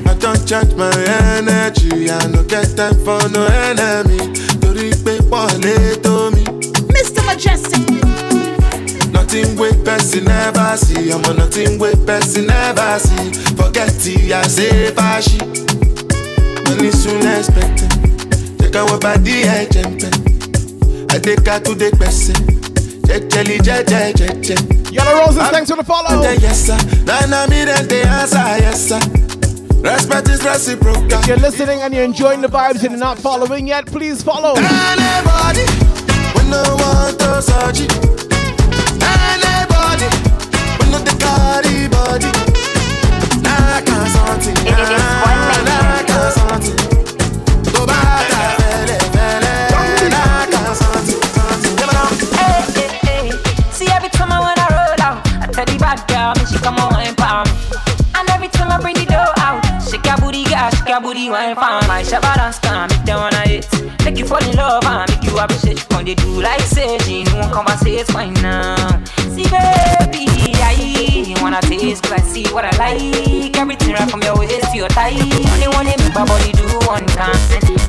I don't charge my energy, I no get time for no enemy. Torí pé wọlé tó mi. Mr. Mejustik. Nothing wey person never see, ọmọ nothing wey person never see. Forget it, I say fashi. Money soon expected. Jẹ́ káwọn bá dí ẹ̀jẹ̀ ń pẹ́. Àdéká tó dé gbẹ̀sẹ̀. Jẹ́jẹ́lì jẹ́jẹ́ jẹ́jẹ́. Yellow Roses, thanks for the follow. Yes, sir. Nana me then they answer, yes, sir. Respect is reciprocal. If you're listening and you're enjoying the vibes and you're not following yet, please follow. Anybody, we no want to search it. Anybody, we no the carry body. Nah, can't something. Nah, nah, can't something. Go back, fele, booty, girl, shake your booty, wine palm. My shabba can make them wanna hit, make you fall in love and make you appreciate. When they do. Like say, she no one conversate, fine now. See baby, I wanna taste taste 'cause I see what I like. Everything right from your waist to your thigh. Only wanna make my body do one time.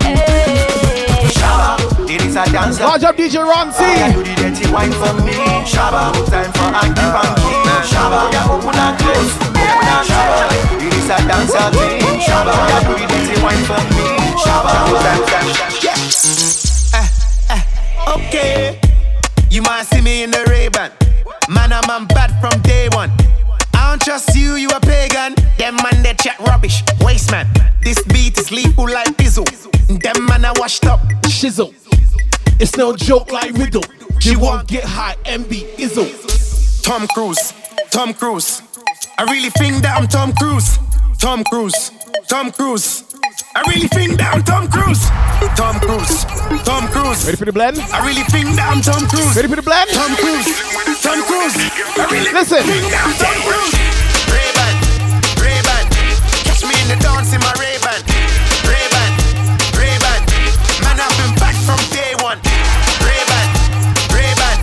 Hey, Shabba, it is a dance. Large up DJ Ron C. Do the dirty wine for me. Shabba, time for Andy Panky. Shabba, yeah, open and close. Open and Shabba, it is a dance of me. Shabba, yeah, do the dirty wine for me. Shabba, oh, time, time, eh, eh. Okay, you might see me in the Ray-Ban. Man, I'm, I'm bad from day one. I don't trust you, you a pagan. Them man, they chat rubbish. Waste man, this beat is lethal like Bizzle. Them man, I washed up. Shizzle. It's no joke like riddle. She won't get high and be izzle. Tom Cruise, Tom Cruise. I really think that I'm Tom Cruise. Tom Cruise, Tom Cruise. I really think that I'm Tom Cruise. Tom Cruise, Tom Cruise. Ready for the blend? I really think that I'm Tom Cruise. Ready for the blend? Tom Cruise, Tom Cruise. I really Listen. think that I'm Tom Cruise. Ray-Ban, Ray-Ban. Catch me in the dance in my Ray-Ban. Ray-Ban, Ray-Ban. Man, I've been back from day one. Ray-Ban, Ray-Ban.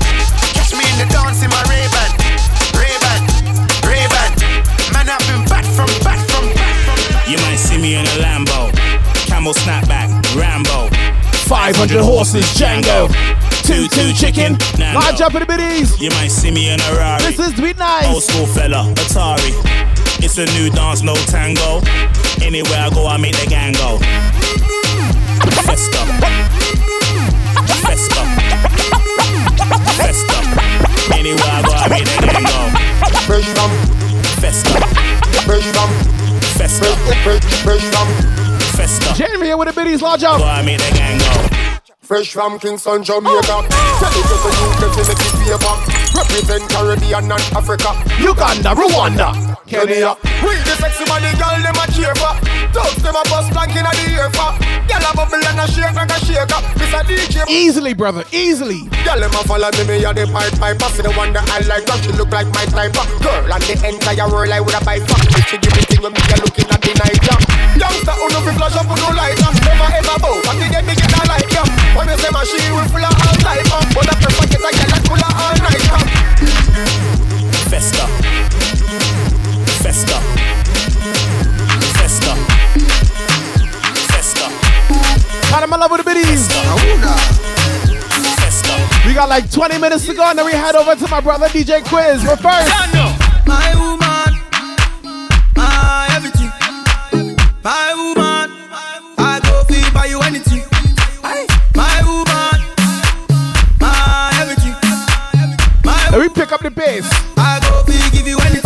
Catch me in the dance in my Ray-Ban. Ray-Ban, Ray-Ban. Man, I've been back from, back from, back from. You might see me in a Lambo, camel snapback, Rambo. 500 horses, Django. Two, two chicken. Nando. Large up in the biddies. You might see me in a Rari. This is Tweet Nice. Old school fella, Atari. It's a new dance, no tango. Anywhere I go, I make the gang go. Festa. Festa. Festa. Anywhere I go, I make the gang go. Freedom, Festa. freedom, Festa. Festa. Jeremy here with the biddies. Large up. Go, I make the gang go. Fresh from Kingston, Jamaica. Tell it to the youth, to make it paper. Represent Caribbean and Africa. Uganda, Rwanda. Kenya. up. We the sexy body girl, them a cheer for. Thugs them a bust blank inna the ear for. Ah. Girl a bubble and a shake and a shake up. This a DJ. Easily, brother, easily. Girl them a follow me, me a the pipe piper. Ah. See the one that I like, cause she look like my type. of Girl and the entire world I woulda buy fuck. If she give me thing when me a looking at the night, yeah. Youngster who no fi flash up, who no light up. Never ever bow, and the day me get a light, yeah. When me say my she will full of all type, um. But I prefer get a girl that full of all night, yeah. Festa. Festa. Festa. Panama love with the biddies. We got like 20 minutes to go, and then we head over to my brother DJ Quiz. But first, My woman, my everything. My woman, I go feel buy you anything. My woman, my everything. and we pick up the pace. I go feel give you anything.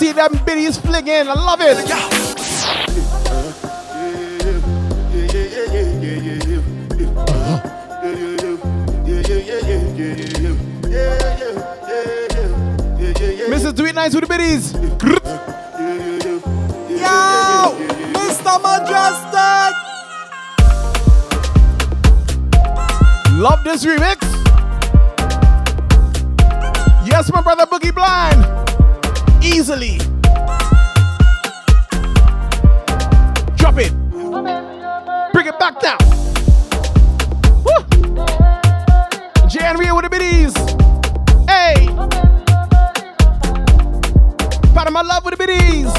See them biddies flinging. I love it. Mrs. Do It Nice with the biddies. Yo, Mr. Mejustik. Love this remix. Yes, my brother Boogie Blind. Easily. Drop it. Bring it back down. Woo. J with the biddies. Hey. Panama love with the biddies.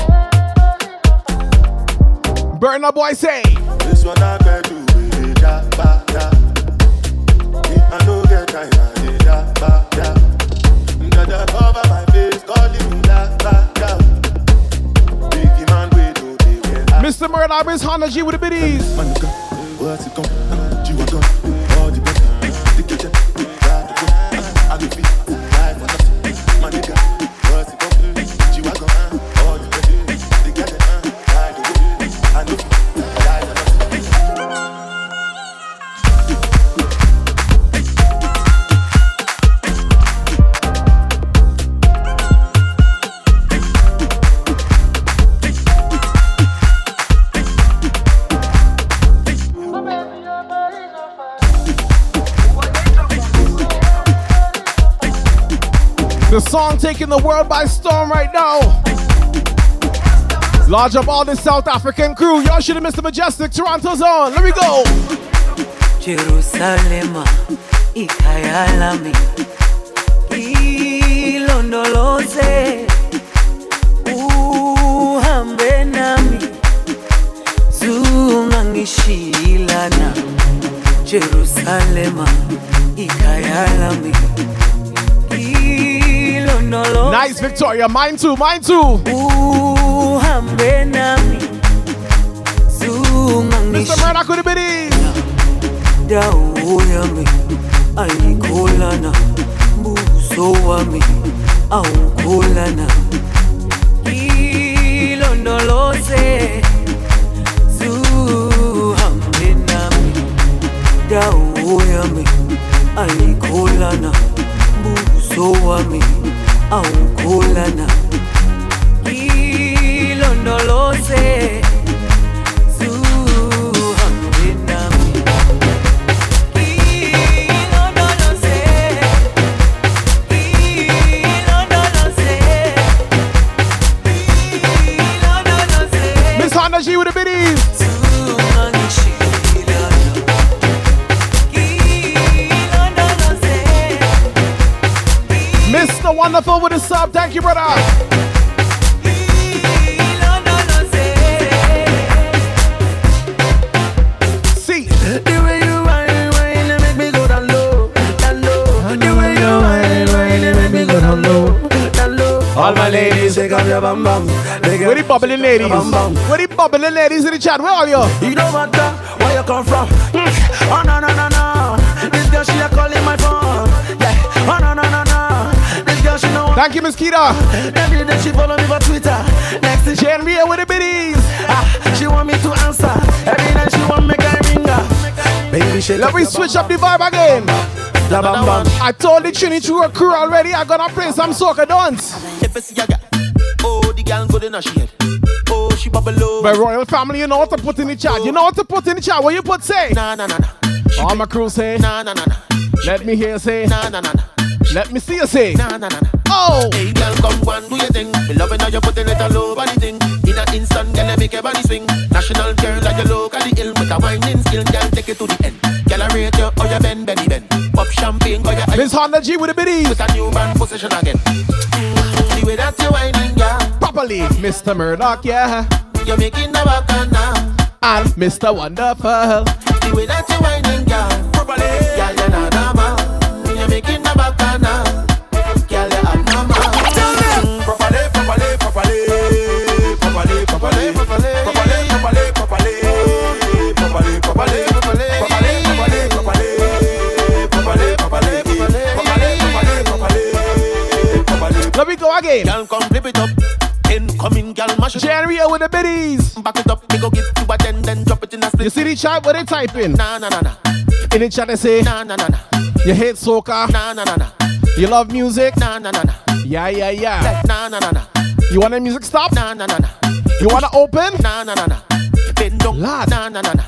Burn up boy say. This one I better do. I no get ba, ja. Dada cover my face, calling me Mr. Murdoch is Honda G with the biddies. The song taking the world by storm right now. Large up all this South African crew. Y'all should have missed the majestic Toronto zone. Let me go. Jerusalema ikhaya lami ilondoloze uhambe nami zungangishilana Jerusalema ikhaya ilondoloze Nice, Victoria. Mine too, mine too. uhambe nami Mr. Murdoch with the biddies. dawo yami ayikholana buso wami awukholana ilondoloze zuhambe nami dawo yami ayikholana buso wami awukholana ilondoloze Wonderful with the sub. Thank you, brother. See. The way you whine, whine, it make me go down low, down low. The way you whine, whine, it make me go down low, down low. All my ladies, take off your bum bum. Where the bubbling ladies? Where the bubbling ladies in the chat? Where are you? You don't matter where you come from. Mm. Oh no no no no. This girl she a calling my phone. Thank you, Miss Kita. Every day she follow me for Twitter. Next she Jen Ria with the biddies. Ah, she want me to answer. Every night she want me to ring her. Baby, she Let me switch up the vibe again. La bam bam. I told the Trinity True crew already. I'm gonna play some soca dance. If you see a girl, oh the girl good in her shade. Oh she bubble low. My royal family, you know what to put in the chat. You know what to put in the chat. What you put say? Nah nah nah nah. All my crew say. Nah nah nah nah. Let me hear say. Nah nah nah nah. Let me see you say. Nah nah nah nah. Oh. Hey girl, come and do your thing. Me loving how you putting it all over the thing. In an instant, girl, you make your body swing. National girl, like you locally ill with a whining skill. Girl, take it to the end. Girl, I rate you, oh you bend, benny bend. Pop champagne, go your Miss Honda G with the biddies. With a new brand position again. Mm, the way that you whining, girl. Properly, Mr. Murdoch, yeah. You're making the back now. And Mr. Wonderful. The way that you whining, girl. Properly. Again. Girl, come flip it up. Incoming, girl, mash it Ria with the biddies. Back it up, me go give you a ten, then drop it in a split. You see the chat? What they typing? Nah, nah, nah, nah. In the chat they say. Nah, nah, nah, nah. You hate soca. Nah, nah, nah, nah. You love music. Nah, nah, nah, nah. Yeah, yeah, yeah. Nah, nah, nah, nah. You want the music stop? Nah, nah, nah, nah. You want to open? Nah, nah, nah, nah. Bend down. Lad. Nah, nah, nah, nah.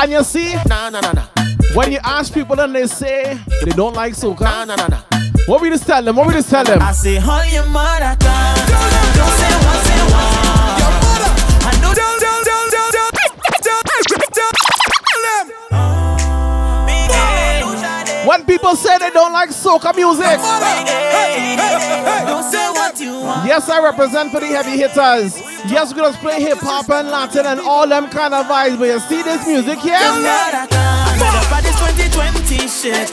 And you see, Nah, nah, nah, nah. when you ask people and they say they don't like soca, Nah, nah, nah, nah. What we just tell them? What we just tell them? I say, all your mother can. Don't say what say what. Your mother. I know. When people say they don't like soca music, Don't say what you want. yes, I represent for the heavy hitters. Yes, we just play hip hop and Latin and all them kind of vibes. But you see this music here? I'm up at this 2020 shit.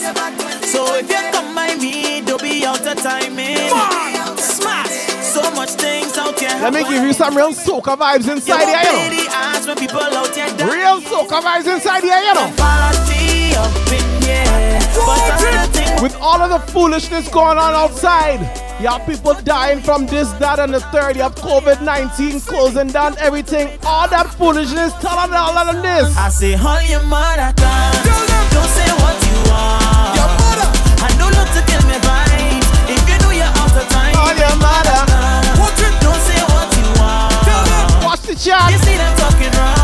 So if you come by me, don't be out of timing. Smash. So much things out here. Let me give you some real soca vibes inside here, you know. the ass when people out here die. Real soca vibes inside here, you know. Party up in here. But another thing With all of the foolishness going on outside, have people dying from this, that, and the third. You have COVID 19 closing down everything. All that foolishness, tell them all of this. I say, all your mother can. Don't say what you want. Your mother. I know not to kill me vibes. If you know you're out of time. All your mother. Don't say what you want. Watch the chat. You see them talking wrong.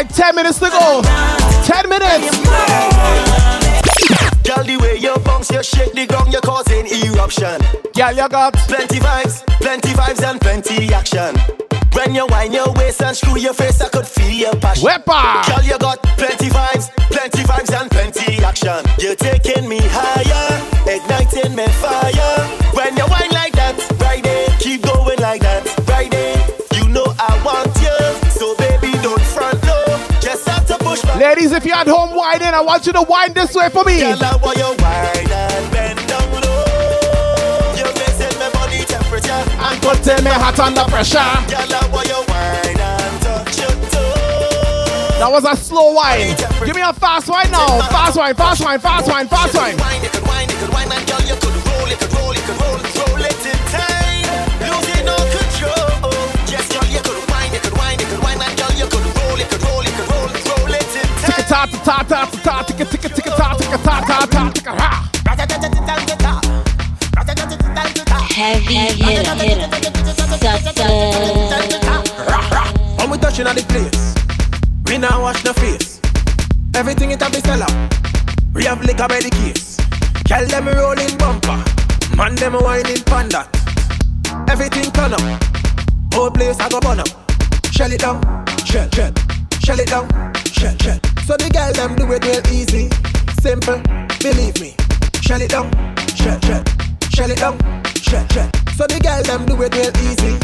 Like 10 minutes to go. 10 minutes. Girl, the way you bounce, you shake the ground, you're causing eruption. Girl, you got Plenty vibes, plenty vibes and plenty action. When you wind your waist and screw your face, I could feel your passion. Wepa. Girl, you got plenty vibes, plenty vibes and plenty action. You're taking me higher, Ladies, if you're at home whining, I want you to wind this way for me. Girl, I want you wine and bend down low. You're raising my body temperature. And putting me hot under pressure. Girl, I want you wine and touch your toe. That was a slow wine. Give me a fast wine now. Fast wine, fast wine, fast wine, fast wine. Ta ta ta ta ta ta ta ta ta ha. Heavy hitter, hitter. When we touching on the place, we now wash the face. Everything it have be sell out. We have liquor by the case. Tell them rolling bumper. Man them whining panda. Everything turn up. Whole place I go burn up. Shell it down, shell, shell. Shell it down, shell, shell. So the girl them do it real easy, simple. Believe me, shell it down, shell shell, shell it down, shell shell. So the girl them do it real easy.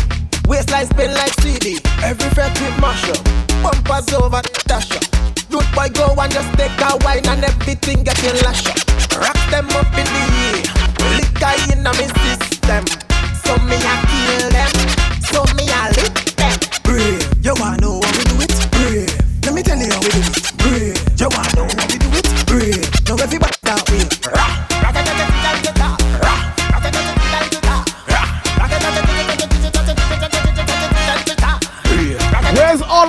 Waistline spin like CD, every fret we mash up, bumpers over dash up. Root boy go and just take a wine and everything getting lash up. Rock them up in the air, liquor in a me system. So me a kill them, so me a lick them. Brave, you wanna know how we do it? Brave, let me tell you how we do it.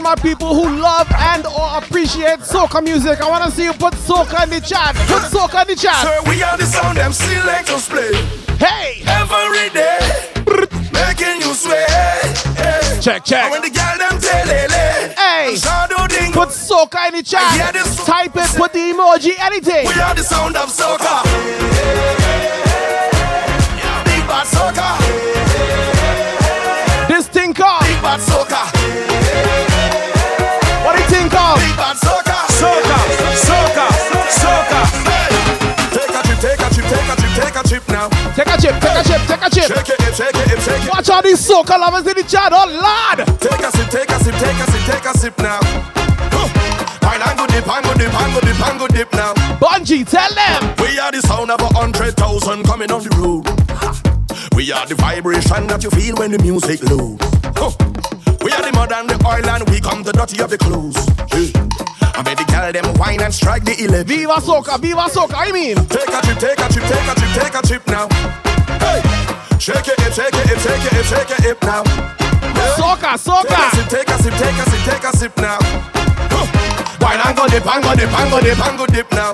A appreciate soca music, I wanna see you put soca in the chat. Put soca in the chat. Sir, we are the sound them selectors play. Hey! Every day, making you sweat. Hey. Check, check. And when the girl them tell lele, Hey! ding. Put soca in the chat. this- Type it, put the emoji, anything. We are the sound of soca. Big bad soca. Take a chip, take a chip, take a chip. Shake it, shake it, shake it. Watch all these soca lovers in the chat. Oh, Lord. Take a sip, take a sip, take a sip, take a sip now. Huh. Pine and go dip, and go dip, and go dip, and go dip now. Bungie, tell them. We are the sound of a hundred thousand coming on the road. We are the vibration that you feel when the music. Huh. We are the mud and the oil and we come the dirty of the clothes. Yeah. I made the girl them wine and strike the eleven. Viva soca, viva soca, I mean. Take a trip, take a trip, take a trip, take a trip now. Hey, shake it, shake it, shake it, shake it, hip now. Soca, soca. Take a sip, take a sip, take a sip, take a sip now. Huh. Wine and go dip, and go dip, and go dip, and go dip now.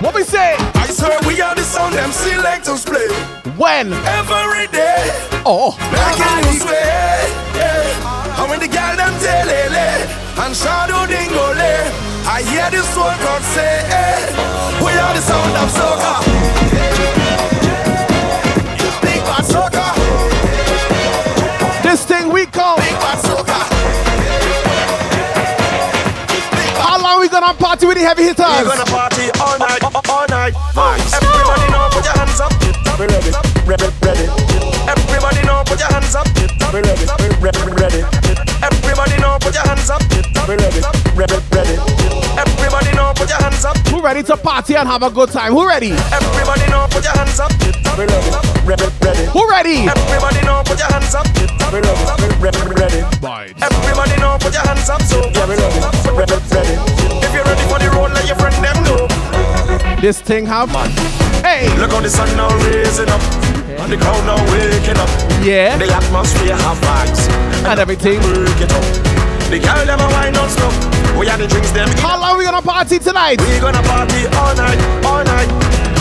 What we say? I swear we are the sound them selectors play When? every day. Oh. Making you sweat. Yeah. And when the girl them tell lele eh, and shadow dingole, I hear the soul God say, eh, we are the sound of soca. Big bad soca, This thing we call. big bad soca. How long we gonna party with the heavy hitters? We're gonna party all night, all night. Everybody know, put your hands up. We ready, ready, ready. Everybody know, put your hands up. We ready, ready, ready. Everybody know, put your hands up. We ready, ready, ready. Ready to party and have a good time? Who ready? Everybody know, put your hands up. Ready, ready, ready. Who ready? Everybody know, put your hands up. Ready, ready. Everybody know, put your hands up. So yeah, ready, ready, ready. If you're ready for the road, let your friend them know. This thing have man. Hey! Look how the sun now raising up, and the crowd now waking up. Yeah. The atmosphere have vibes, And everything. break it up. The girl them a wine stop. We are the drinks them. How long we gonna party tonight? We gonna party all night, all night.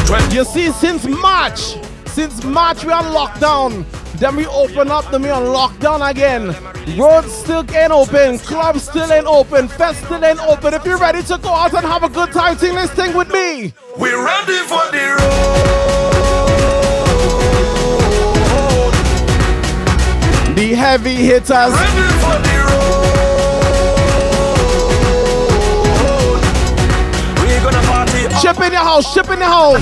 Twenty. You see, since March, since March we on lockdown. Then we open up, then we on lockdown again. Roads still ain't open, clubs still ain't open, fest still ain't open. If you're ready to go out and have a good time, sing this thing with me. We're ready for the road. The heavy hitters. Ship in your house, ship in your house.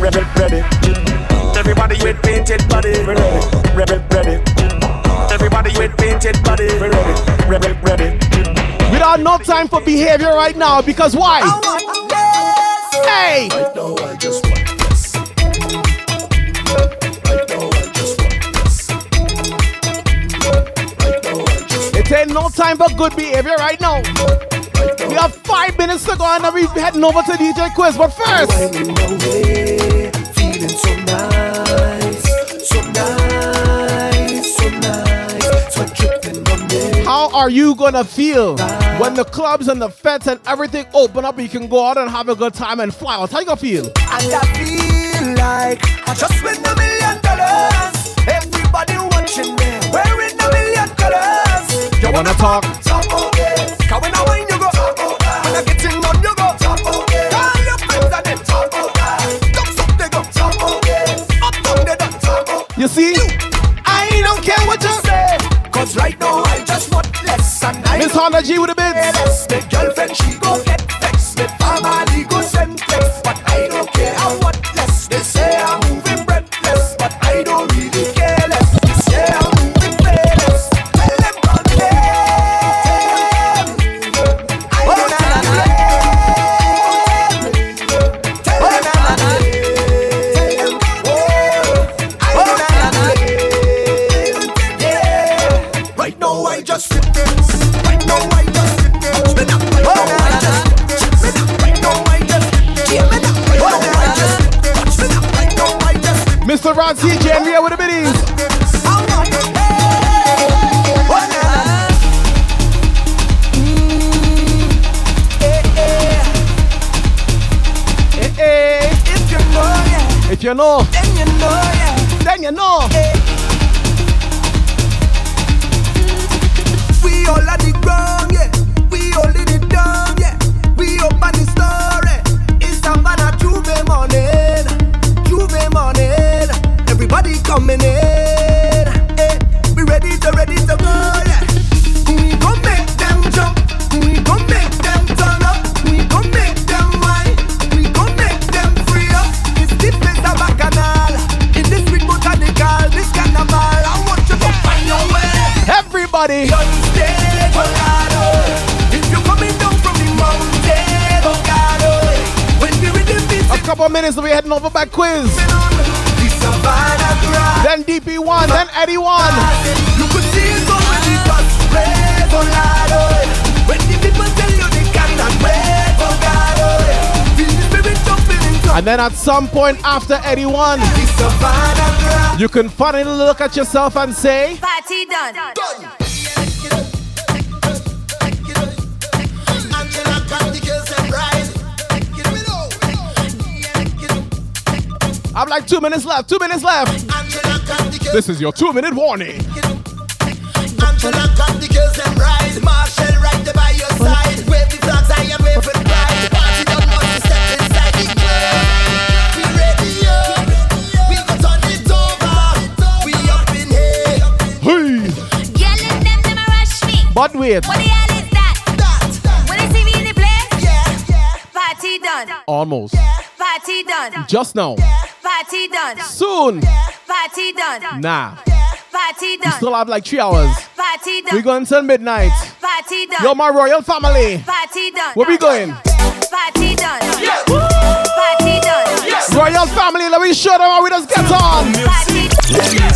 Ready, ready. ready. Everybody with painted body. Ready, ready, ready. Everybody with painted body. Ready, ready, ready. We don't have no time for behavior right now because why? Hey! Right now I just want this. Right now I just want this. Right now I just It ain't no time for good behavior right now. We have five minutes to go and then we're heading over to DJ Quiz. But first, Feeling so nice, so nice, so nice. So dripping on me. how are you gonna feel when the clubs and the fets and everything open up you can go out and have a good time and fly out? How you gonna feel? And I feel like I just win a million dollars. Everybody watching me, wearing a million colors. You wanna talk? Talk about this. Cause when I wine, you go. You go. Talk about this. Call your friends and them. Talk about that. Thumbs up, they go. Talk about this. Up, down, they don't. Talk about You see? I don't care what you say. Cause right now I just want less and I Miss Honda G with the bits. Yes, my girlfriend she go get vexed. Family go send And then at some point after 81, you can finally look at yourself and say, Party done. done. I'm like two minutes left, two minutes left. This is your two minute warning. wave. What the hell is that? That. When they see me in the place? Yeah. yeah. Party done. Almost. Yeah. Party done. Just now. Yeah. Party done. Soon. Yeah. Party done. Nah. Yeah. Party done. We still have like three hours. Yeah. Party done. We're going till midnight. Party done. You're my royal family. Party done. Where we going? Party done. Party done. Yes. Royal family, let me show them how we just get on. Party done.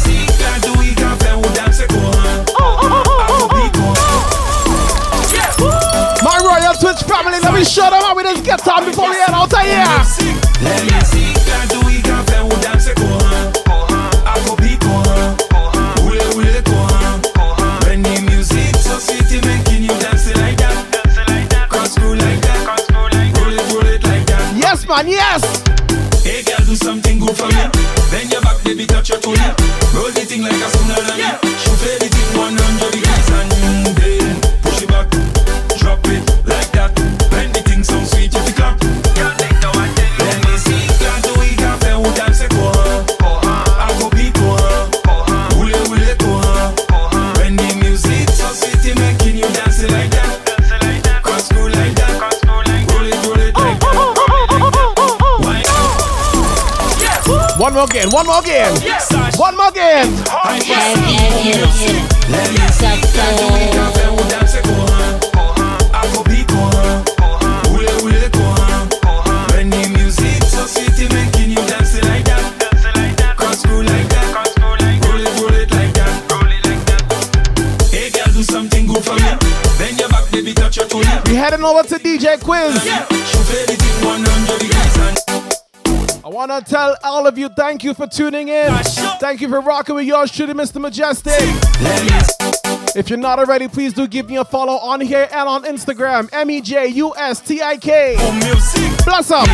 Family, let me show them how we just get time before we head out of here. one more game. Heading over to DJ Quiz. I tell all of you thank you for tuning in? Thank you for rocking with yours truly, Mr. Mejustik. If you're not already, please do give me a follow on here and on Instagram. M E J U S T I K. Bless up.